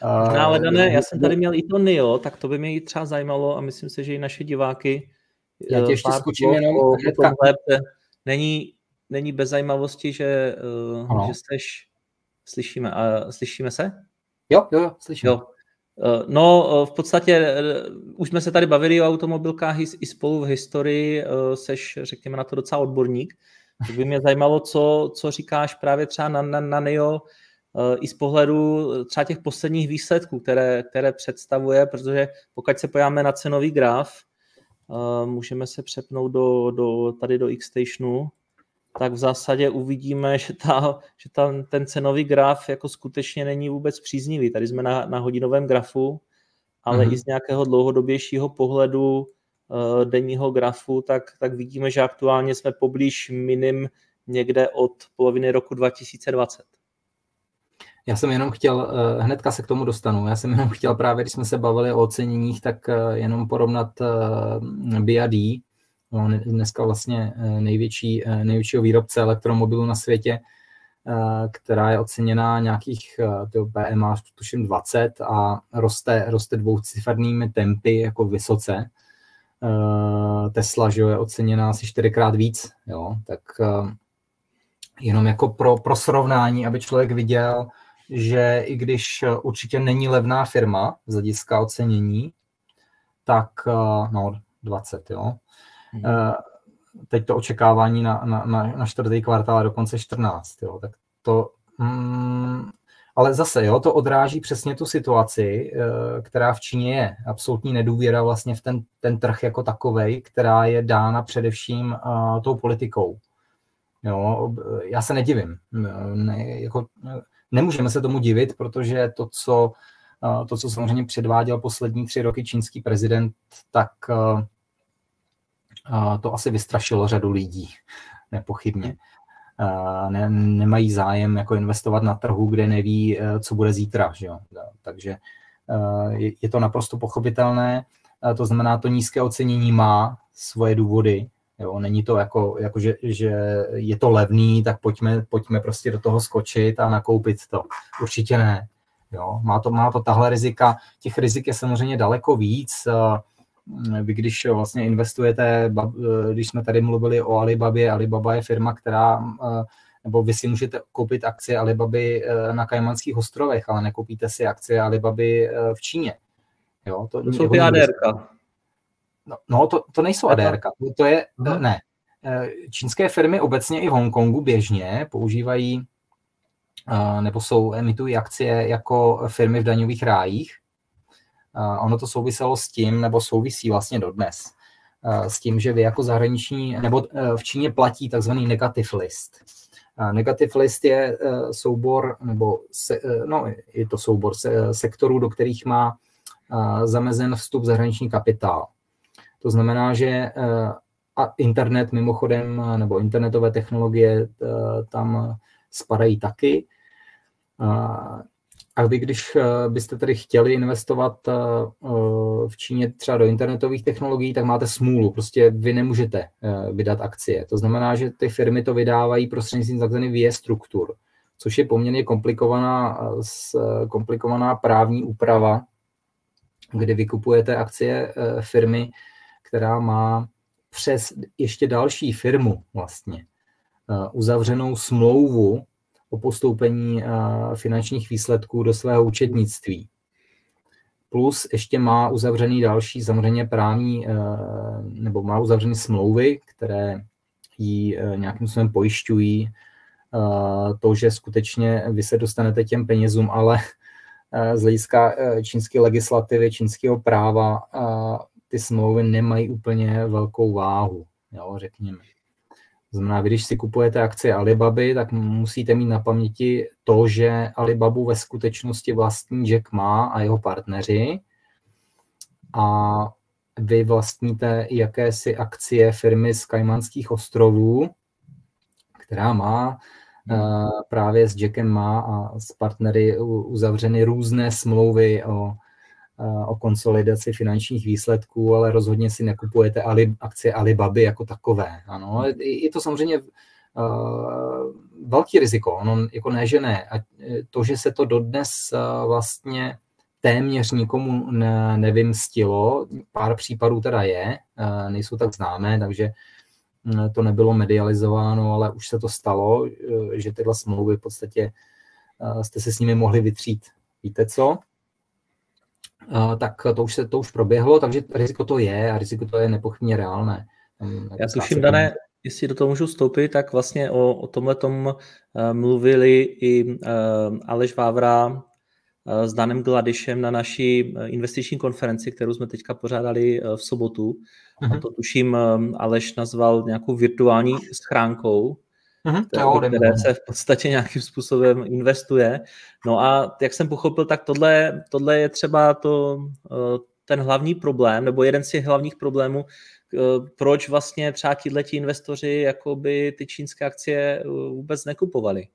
No, ale Dané, já jsem tady měl i to NIO, tak to by mě i třeba zajímalo a myslím si, že i naše diváky. Já tě ještě skočím jenom není, není bez zajímavosti, že, uh, že jsteš, slyšíme, a slyšíme se? Jo, jo, jo, slyším. Jo. No, v podstatě už jsme se tady bavili o automobilkách i spolu v historii, seš, řekněme, na to docela odborník. Tak by mě zajímalo, co, co říkáš právě třeba na, na, na NIO, i z pohledu třeba těch posledních výsledků, které, které představuje, protože pokud se pojáme na cenový graf, můžeme se přepnout do, do, tady do Xstationu, tak v zásadě uvidíme, že, ta, že ta, ten cenový graf jako skutečně není vůbec příznivý. Tady jsme na, na hodinovém grafu, ale mm-hmm. i z nějakého dlouhodobějšího pohledu uh, denního grafu, tak, tak vidíme, že aktuálně jsme poblíž minim někde od poloviny roku 2020. Já jsem jenom chtěl, eh, hnedka se k tomu dostanu, já jsem jenom chtěl právě, když jsme se bavili o oceněních, tak eh, jenom porovnat eh, BAD, dneska vlastně největší, největšího výrobce elektromobilů na světě, která je oceněná nějakých PMA, tuším 20 a roste, roste dvoucifernými tempy jako vysoce. Tesla že je oceněná asi čtyřikrát víc, jo, tak jenom jako pro, pro srovnání, aby člověk viděl, že i když eh, určitě není levná firma z hlediska ocenění, tak eh, no 20, jo. Hmm. Teď to očekávání na, na, na, na čtvrtý kvartál je dokonce 14, jo. Tak to, mm, ale zase, jo, to odráží přesně tu situaci, která v Číně je. Absolutní nedůvěra vlastně v ten, ten trh jako takovej, která je dána především uh, tou politikou. Jo, já se nedivím. Ne, jako, Nemůžeme se tomu divit, protože to, co, to, co samozřejmě předváděl poslední tři roky čínský prezident, tak to asi vystrašilo řadu lidí, nepochybně. Ne, nemají zájem jako investovat na trhu, kde neví, co bude zítra. Že jo? Takže je to naprosto pochopitelné. To znamená, to nízké ocenění má svoje důvody. Jo? Není to jako, jako že, že je to levný, tak pojďme, pojďme prostě do toho skočit a nakoupit to. Určitě ne. Jo? Má, to, má to tahle rizika. Těch rizik je samozřejmě daleko víc. Vy když vlastně investujete, když jsme tady mluvili o Alibabě, Alibaba je firma, která nebo vy si můžete koupit akcie Alibaby na Kajmanských ostrovech, ale nekoupíte si akcie Alibaby v Číně. Jo, to, to jsou ty ADRka. No, no to, to nejsou ADRka, to, to je, Aha. ne. Čínské firmy obecně i v Hongkongu běžně používají nebo jsou, emitují akcie jako firmy v daňových rájích. Ono to souviselo s tím, nebo souvisí vlastně dodnes, s tím, že vy jako zahraniční, nebo e, v Číně platí takzvaný negative list. Negative list je soubor, nebo se, no, je to soubor sektorů, do kterých má zamezen vstup zahraniční kapitál. To znamená, že a internet mimochodem, nebo internetové technologie tam spadají taky. A vy, když e, byste tedy chtěli investovat v Číně třeba do internetových technologií, tak máte smůlu. Prostě vy nemůžete vydat akcie. To znamená, že ty firmy to vydávají prostřednictvím tzv. VS struktur, což je poměrně komplikovaná, komplikovaná právní úprava, kdy vykupujete akcie eh, firmy, která má přes ještě další firmu vlastně eh, uzavřenou smlouvu o postoupení finančních výsledků do svého účetnictví. Plus ještě má uzavřený další samozřejmě právní, nebo má uzavřené smlouvy, které ji nějakým způsobem pojišťují to, že skutečně vy se dostanete těm penězům, ale z hlediska čínské legislativy, čínského práva, ty smlouvy nemají úplně velkou váhu, jo, řekněme. Znamená, vy, když si kupujete akcie Alibaby, tak musíte mít na paměti to, že Alibabu ve skutečnosti vlastní Jack Ma a jeho partneři a vy vlastníte jakési akcie firmy z Kajmanských ostrovů, která má Hmm. právě s Jackem má a s partnery uzavřeny různé smlouvy o, o konsolidaci finančních výsledků, ale rozhodně si nekupujete Ali, akcie Alibaby jako takové. Ano, je to samozřejmě uh, velký riziko. Ono jako ne, že ne. A to, že se to dodnes uh, vlastně téměř nikomu ne, nevymstilo, pár případů teda je, uh, nejsou tak známé, takže to nebylo medializováno, ale už se to stalo, že tyhle smlouvy v podstatě jste se s nimi mohli vytřít. Víte co? Tak to už, se, to už proběhlo, takže riziko to je a riziko to je nepochybně reálné. Já tuším, Dané, jestli do toho můžu vstoupit, tak vlastně o, o tomhle tom mluvili i Aleš Vávra Eh, s Danem Gladišem na naší eh, investiční konferenci, kterou jsme teďka pořádali eh, v sobotu. Uh-huh. A to tuším Aleš nazval nějakou virtuální schránkou, uh-huh. které, které se v podstatě nějakým způsobem investuje. No a jak jsem pochopil, tak tohle, tohle je třeba to, ten hlavní problém, nebo jeden z těch hlavních problémů, proč vlastně třeba tihleti investoři jakoby ty čínské akcie vůbec nekupovali.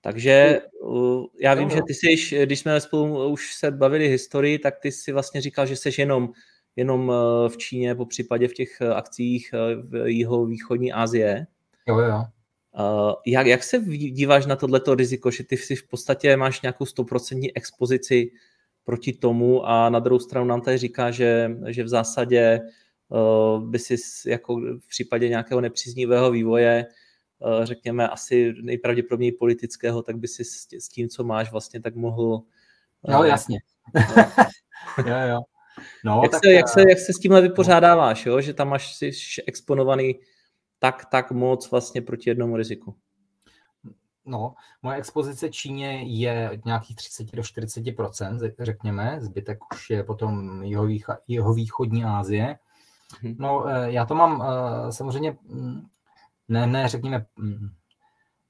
Takže uh, já vím, že ty jsi, když jsme spolu už se bavili historii, tak ty si vlastně říkal, že jsi jenom, jenom v Číně, po případě v těch akcích v jeho východní Asie. Jo, jo. Jak, jak se díváš na tohleto riziko, že ty si v podstatě máš nějakou stoprocentní expozici proti tomu a na druhou stranu nám tady říká, že, že v zásadě by si jako v případě nějakého nepříznivého vývoje Eh, řekněme, asi nejpravděpodobněji politického, tak by si s tím, co máš, vlastně tak mohl... No, jasně. jo, jo. No, jak, tak, se, jak, se, jak se s tímhle vypořádáváš, jo? že tam máš si exponovaný tak, tak moc vlastně proti jednomu riziku? No, moje expozice Číně je nějakých 30 do 40% řekněme, zbytek už je potom jeho, jeho východní Asie. Mhm. No, eh, já to mám samozřejmě mm, ne, ne, řekněme, mm,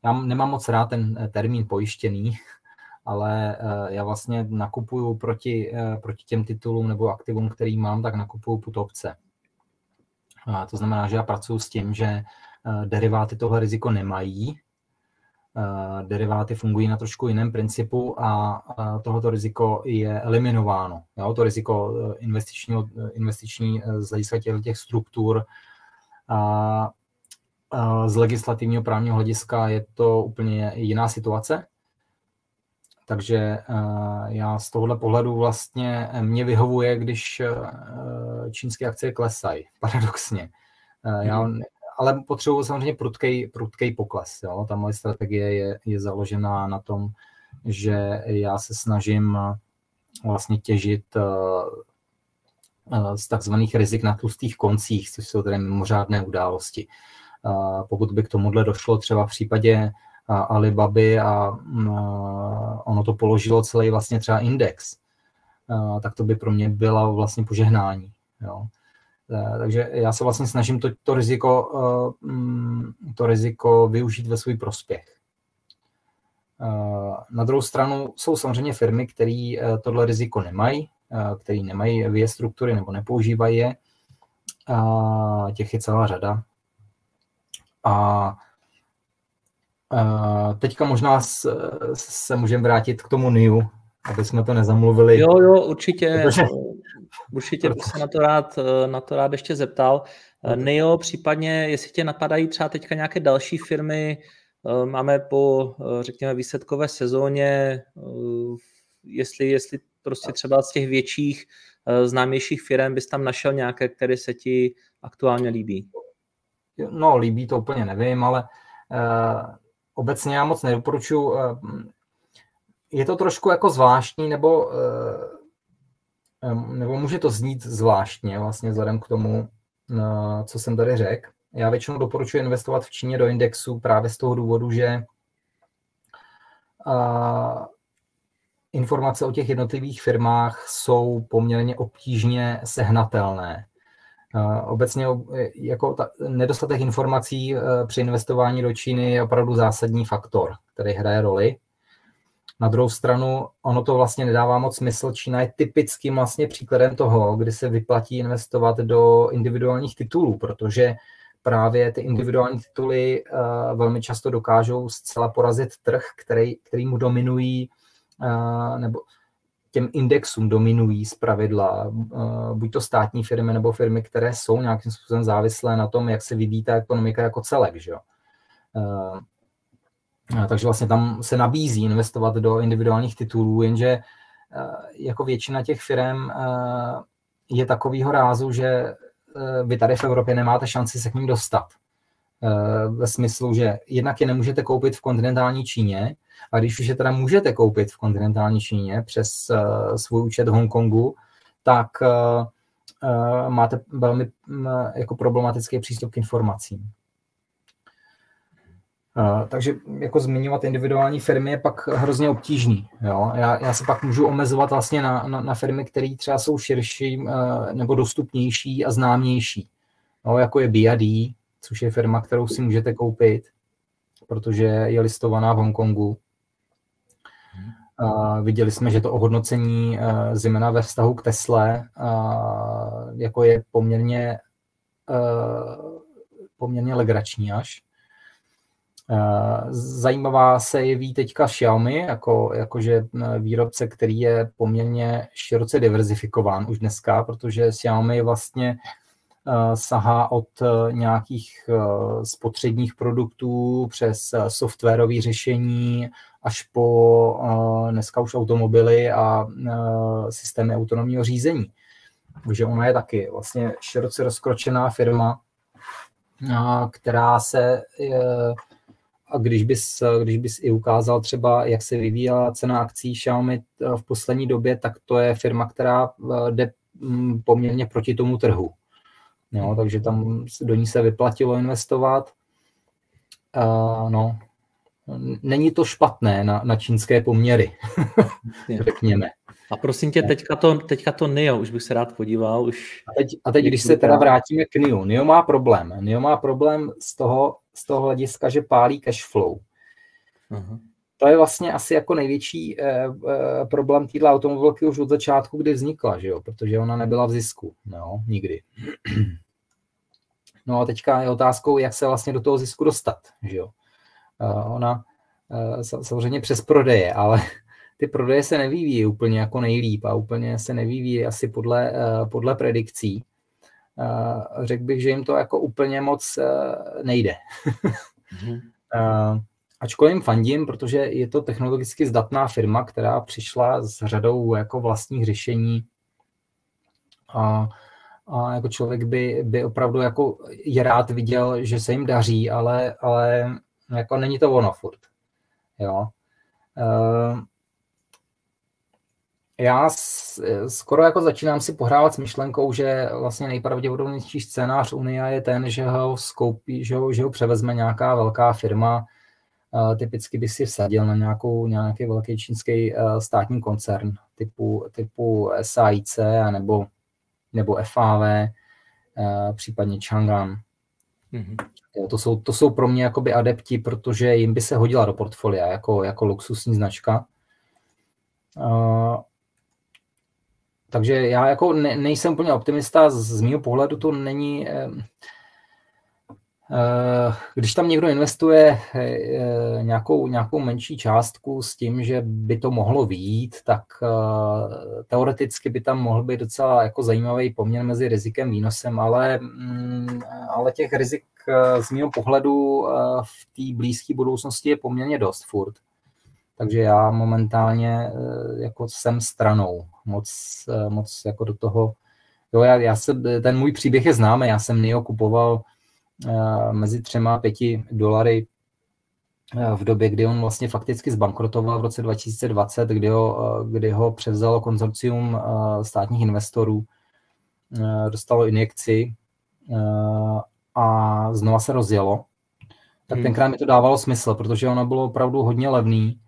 já nemám moc rád ten eh, termín pojištěný, ale eh, já vlastně nakupuju proti, eh, proti těm titulům nebo aktivům, který mám, tak nakupuju put opce. A to znamená, že já pracuji s tím, že deriváty tohle riziko nemají, deriváty fungují na trošku jiném principu a tohoto riziko je eliminováno. Jo, to riziko investiční, investiční z hlediska těch struktur a z legislativního právního hlediska je to úplně jiná situace. Takže já z tohohle pohledu vlastně mě vyhovuje, když čínské akcie klesají, paradoxně. Já, mhm. ale potřebuji samozřejmě prudký, prudký pokles. Jo? Ta moje strategie je, je založená na tom, že já se snažím vlastně těžit z takzvaných rizik na tlustých koncích, což jsou tedy mimořádné události. Pokud by k tomuhle došlo třeba v případě Alibaby a ono to položilo celý vlastně třeba index, tak to by pro mě byla vlastně požehnání. Jo. Takže já se vlastně snažím to, to, riziko, to riziko využít ve svůj prospěch. Na druhou stranu jsou samozřejmě firmy, které tohle riziko nemají, které nemají VIE struktury nebo nepoužívají je. Těch je celá řada. A teďka možná se můžeme vrátit k tomu NIU, aby jsme to nezamluvili. Jo, jo, určitě. Protože... Určitě bych se na to rád, na to rád ještě zeptal. NIO, případně, jestli tě napadají třeba teďka nějaké další firmy, máme po, řekněme, výsledkové sezóně, jestli, jestli prostě třeba z těch větších, známějších firm bys tam našel nějaké, které se ti aktuálně líbí. No, líbí to úplně nevím, ale uh, obecně já moc nedoporučuji. Uh, je to trošku jako zvláštní, nebo, uh, nebo může to znít zvláštně, vlastně vzhledem k tomu, uh, co jsem tady řekl. Já většinou doporučuji investovat v Číně do indexu právě z toho důvodu, že informace o těch jednotlivých firmách jsou poměrně obtížně sehnatelné. Obecně jako ta, nedostatek informací e, při investování do Číny je opravdu zásadní faktor, který hraje roli. Na druhou stranu, ono to vlastně nedává moc smysl. Čína je typickým vlastně příkladem toho, kdy se vyplatí investovat do individuálních titulů, protože právě ty individuální tituly uh, velmi často dokážou zcela porazit trh, který, který mu dominují, uh, nebo těm indexům dominují z pravidla uh, buď to státní firmy nebo firmy, které jsou nějakým způsobem závislé na tom, jak se vyvíjí ta ekonomika jako celek. Že? Uh, takže vlastně tam se nabízí investovat do individuálních titulů, jenže uh, jako většina těch firm je takového rázu, že vy tady v Evropě nemáte šanci se k ním dostat. Ve smyslu, že jednak je nemůžete koupit v kontinentální Číně, a když už je teda můžete koupit v kontinentální Číně přes uh, svůj účet Hongkongu, tak uh, máte velmi uh, jako problematický přístup k informacím. Takže jako zmiňovat individuální firmy je pak hrozně obtížný. Jo? Já, já se pak můžu omezovat vlastně na, na, na firmy, které třeba jsou širší nebo dostupnější a známější. Jo? Jako je BID, což je firma, kterou si můžete koupit, protože je listovaná v Hongkongu. Uh, viděli jsme, že to ohodnocení uh, zejména ve vztahu k Tesle uh, jako je poměrně, uh, poměrně legrační až. Zajímavá se jeví teďka Xiaomi, jako, jakože výrobce, který je poměrně široce diverzifikován už dneska, protože Xiaomi vlastně uh, sahá od uh, nějakých spotřebních produktů přes softwarové řešení, až po dneska už automobily a systémy autonomního řízení. Takže ona je taky vlastně široce rozkročená firma, která se, a když bys, když bys i ukázal třeba, jak se vyvíjela cena akcí Xiaomi v poslední době, tak to je firma, která jde mm, poměrně proti tomu trhu. Jo, takže tam do ní se vyplatilo investovat. Uh, no, není to špatné na, na čínské poměry, řekněme. A prosím tě, teďka to, teďka to NIO, už bych se rád podíval. Už... A teď, a teď když se teda vrátíme k NIO, NIO má problém. NIO má problém z toho, z toho hlediska, že pálí cash flow. Uh-huh. To je vlastně asi jako největší eh, eh, problém této automobilky už od začátku, kdy vznikla, že jo? protože ona nebyla v zisku, no, nikdy. No a teďka je otázkou, jak se vlastně do toho zisku dostat. Že jo? Ona samozřejmě přes prodeje, ale ty prodeje se nevyvíjí úplně jako nejlíp a úplně se nevyvíjí asi podle, podle predikcí. Řekl bych, že jim to jako úplně moc nejde. mm-hmm. Ačkoliv jim fandím, protože je to technologicky zdatná firma, která přišla s řadou jako vlastních řešení a, a jako člověk by, by opravdu jako je rád viděl, že se jim daří, ale, ale jako není to ono furt. Jo. Uh, já skoro jako začínám si pohrávat s myšlenkou, že vlastně nejpravděpodobnější scénář Unia je ten, že ho skoupí, že ho, že ho převezme nějaká velká firma, typicky by si vsadil na nějakou, nějaký velký čínský státní koncern typu, typu SAIC nebo, nebo FAV, případně Chang'an. Mm-hmm. To, jsou, to jsou pro mě jakoby adepti, protože jim by se hodila do portfolia jako, jako luxusní značka. Takže já jako ne, nejsem úplně optimista, z, z mého pohledu to není... Eh, eh, když tam někdo investuje eh, nějakou, nějakou menší částku s tím, že by to mohlo výjít, tak teoreticky by tam mohl být docela jako zajímavý poměr mezi rizikem a výnosem, ale, mm, ale těch rizik z mého pohledu v té blízké budoucnosti je poměrně dost furt. Takže já momentálně jako jsem stranou moc, eh, moc jako do toho, jo, já, já se, ten můj příběh je známý, já jsem NIO kupoval mezi třema a pěti dolary uh, v době, kdy on vlastně fakticky zbankrotoval v roce 2020, kdy ho, uh, kdy ho převzalo konzorcium státních investorů, dostalo injekci a znova se rozjelo, tak hmm. tenkrát mi to dávalo smysl, protože ono bylo opravdu hodně levný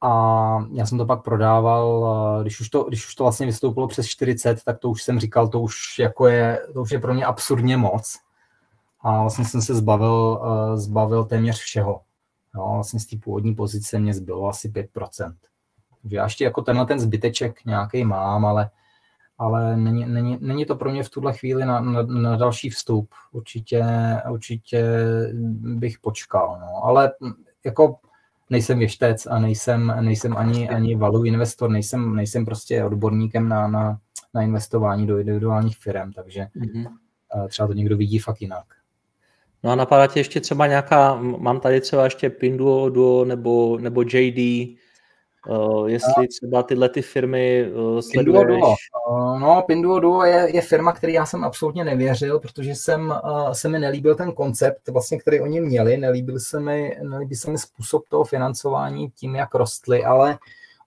a já jsem to pak prodával, když už to, když už to vlastně vystoupilo přes 40, tak to už jsem říkal, to už, jako je, to už je pro mě absurdně moc. A vlastně jsem se zbavil, zbavil téměř všeho. Jo, vlastně z té původní pozice mě zbylo asi 5%. Takže já ještě jako tenhle ten zbyteček nějaký mám, ale, ale není, není, není, to pro mě v tuhle chvíli na, na, na další vstup. Určitě, určitě bych počkal. No. Ale jako nejsem věštec a nejsem, nejsem ani, ani value investor, nejsem, nejsem prostě odborníkem na, na, na investování do individuálních firm, takže mm-hmm. třeba to někdo vidí fakt jinak. No a napadá tě ještě třeba nějaká, mám tady třeba ještě Pinduo, Duo nebo, nebo JD, Uh, jestli třeba tyhle ty firmy uh, sleduješ? Pinduoduo. Uh, no, Pinduoduo je, je firma, který já jsem absolutně nevěřil, protože jsem, uh, se mi nelíbil ten koncept, vlastně, který oni měli, nelíbil se, mi, nelíbil se mi způsob toho financování tím, jak rostly, ale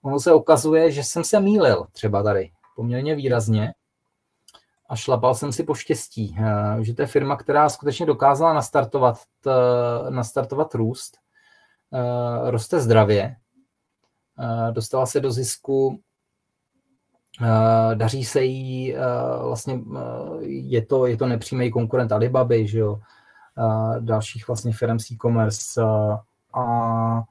ono se ukazuje, že jsem se mýlil třeba tady poměrně výrazně a šlapal jsem si po štěstí, uh, že to je firma, která skutečně dokázala nastartovat, nastartovat růst, uh, roste zdravě, Eh, dostala se do zisku, eh, daří se jí, eh, vlastně je to, je to nepřímý konkurent Alibaby, že jo, dalších vlastně firm z e-commerce a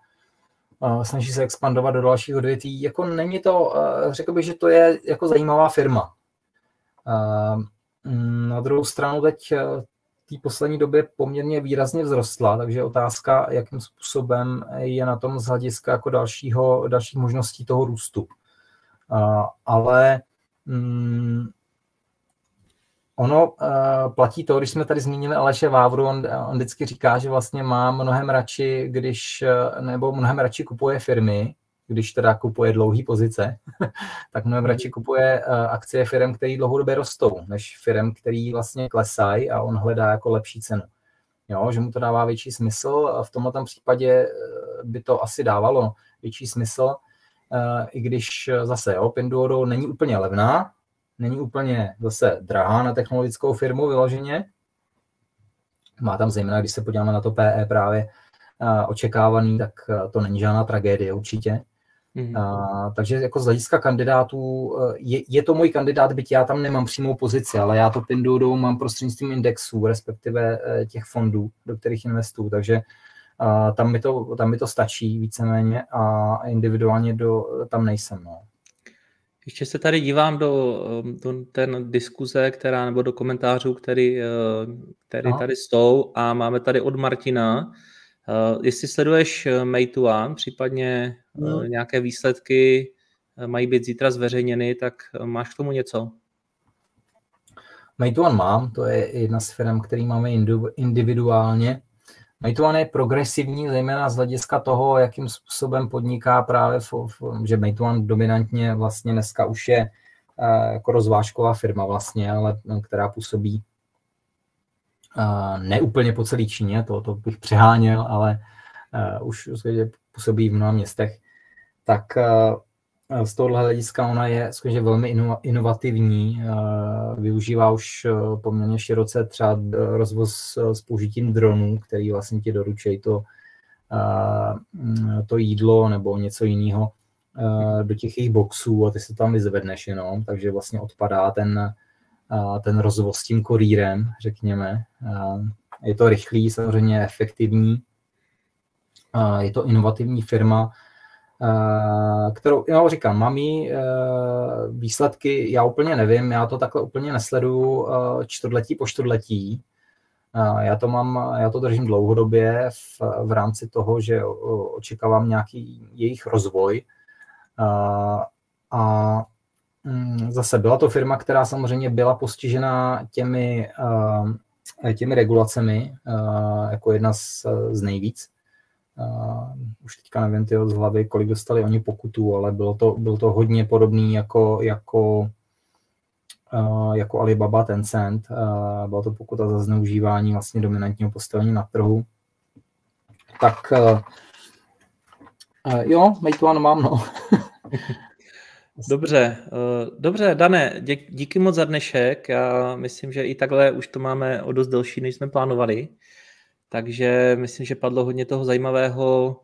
snaží se expandovat do dalších odvětví. Jako není to, řekl bych, že to je jako zajímavá firma. Na druhou stranu teď té poslední době poměrně výrazně vzrostla, takže otázka, jakým způsobem je na tom z hlediska jako dalšího, dalších možností toho růstu. Uh, ale um, ono platí to, když jsme tady zmínili Aleše Vávru, on, on vždycky říká, že vlastně má mnohem radši, když, nebo mnohem radši kupuje firmy, když teda kupuje dlouhý pozice, tak mnohem radši kupuje eh, akcie firm, které dlouhodobě rostou, než firm, který vlastně klesají a on hledá jako lepší cenu. Jo, že mu to dává větší smysl. V tomto případě eh, by to asi dávalo větší smysl, eh, i když zase jo, Pinduoduo není úplně levná, není úplně zase drahá na technologickou firmu vyloženě. Má tam zejména, když se podíváme na to PE právě očekávaný, tak to není žádná tragédie určitě. Mm. A, takže jako z hlediska kandidátů, eh, je, je to můj kandidát, byť já tam nemám přímou pozici, ale já to Pinduoduo mám prostřednictvím indexů, respektive eh, těch fondů, do kterých investuju, takže a, tam, mi to, tam mi to stačí víceméně a individuálně do, tam nejsem. No. Ještě se tady dívám do, do ten diskuze, která, nebo do komentářů, který, který tady jsou a máme tady od Martina. Jestli sleduješ Mate One, případně hmm. nějaké výsledky mají být zítra zveřejněny, tak máš k tomu něco? Mate One mám, to je jedna z firm, který máme individuálně. Mate One je progresivní, zejména z hlediska toho, jakým způsobem podniká právě, v, v, že Mate One dominantně vlastně dneska už je uh, jako rozvážková firma vlastně, ale no, která působí uh, neúplně po celé Číně, to, to bych přeháněl, ale uh, už, už působí v mnoha městech. Tak uh, z tohohle hlediska ona je skutečně velmi inovativní, využívá už e, poměrně široce třeba rozvoz s použitím dronů, který vlastně ti doručejí to, to jídlo nebo něco jiného do těch jejich boxů a ty se tam vyzvedneš jenom, takže vlastně odpadá ten, ten rozvoz s tím kurýrem, řekněme. Je to rychlý, samozřejmě efektivní, je to inovativní firma, kterou, já říkám, mám jí eh, výsledky, já úplně nevím, já to takhle úplně nesleduju eh, čtvrtletí po čtvrtletí. Já to mám, já to držím dlouhodobě v, v rámci toho, že očekávám nějaký jejich rozvoj. A, a zase byla to firma, která samozřejmě byla postižena těmi, těmi regulacemi jako jedna z, z nejvíc. Už teďka nevím tyho z hlavy, kolik dostali oni pokutů, ale bylo to, bylo to hodně podobný jako, jako, jako Alibaba Tencent. Byla to pokuta za zneužívání vlastně dominantního postavení na trhu. Tak jo, Meituan mám, no. Dobře, dobře, Dané, díky moc za dnešek. Já myslím, že i takhle už to máme o dost delší, než jsme plánovali. Takže myslím, že padlo hodně toho zajímavého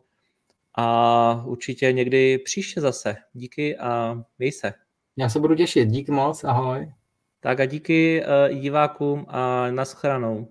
a určitě někdy příště zase. Díky a měj se. Já se budu těšit. Díky moc, ahoj. Tak a díky uh, divákům a nashledanou.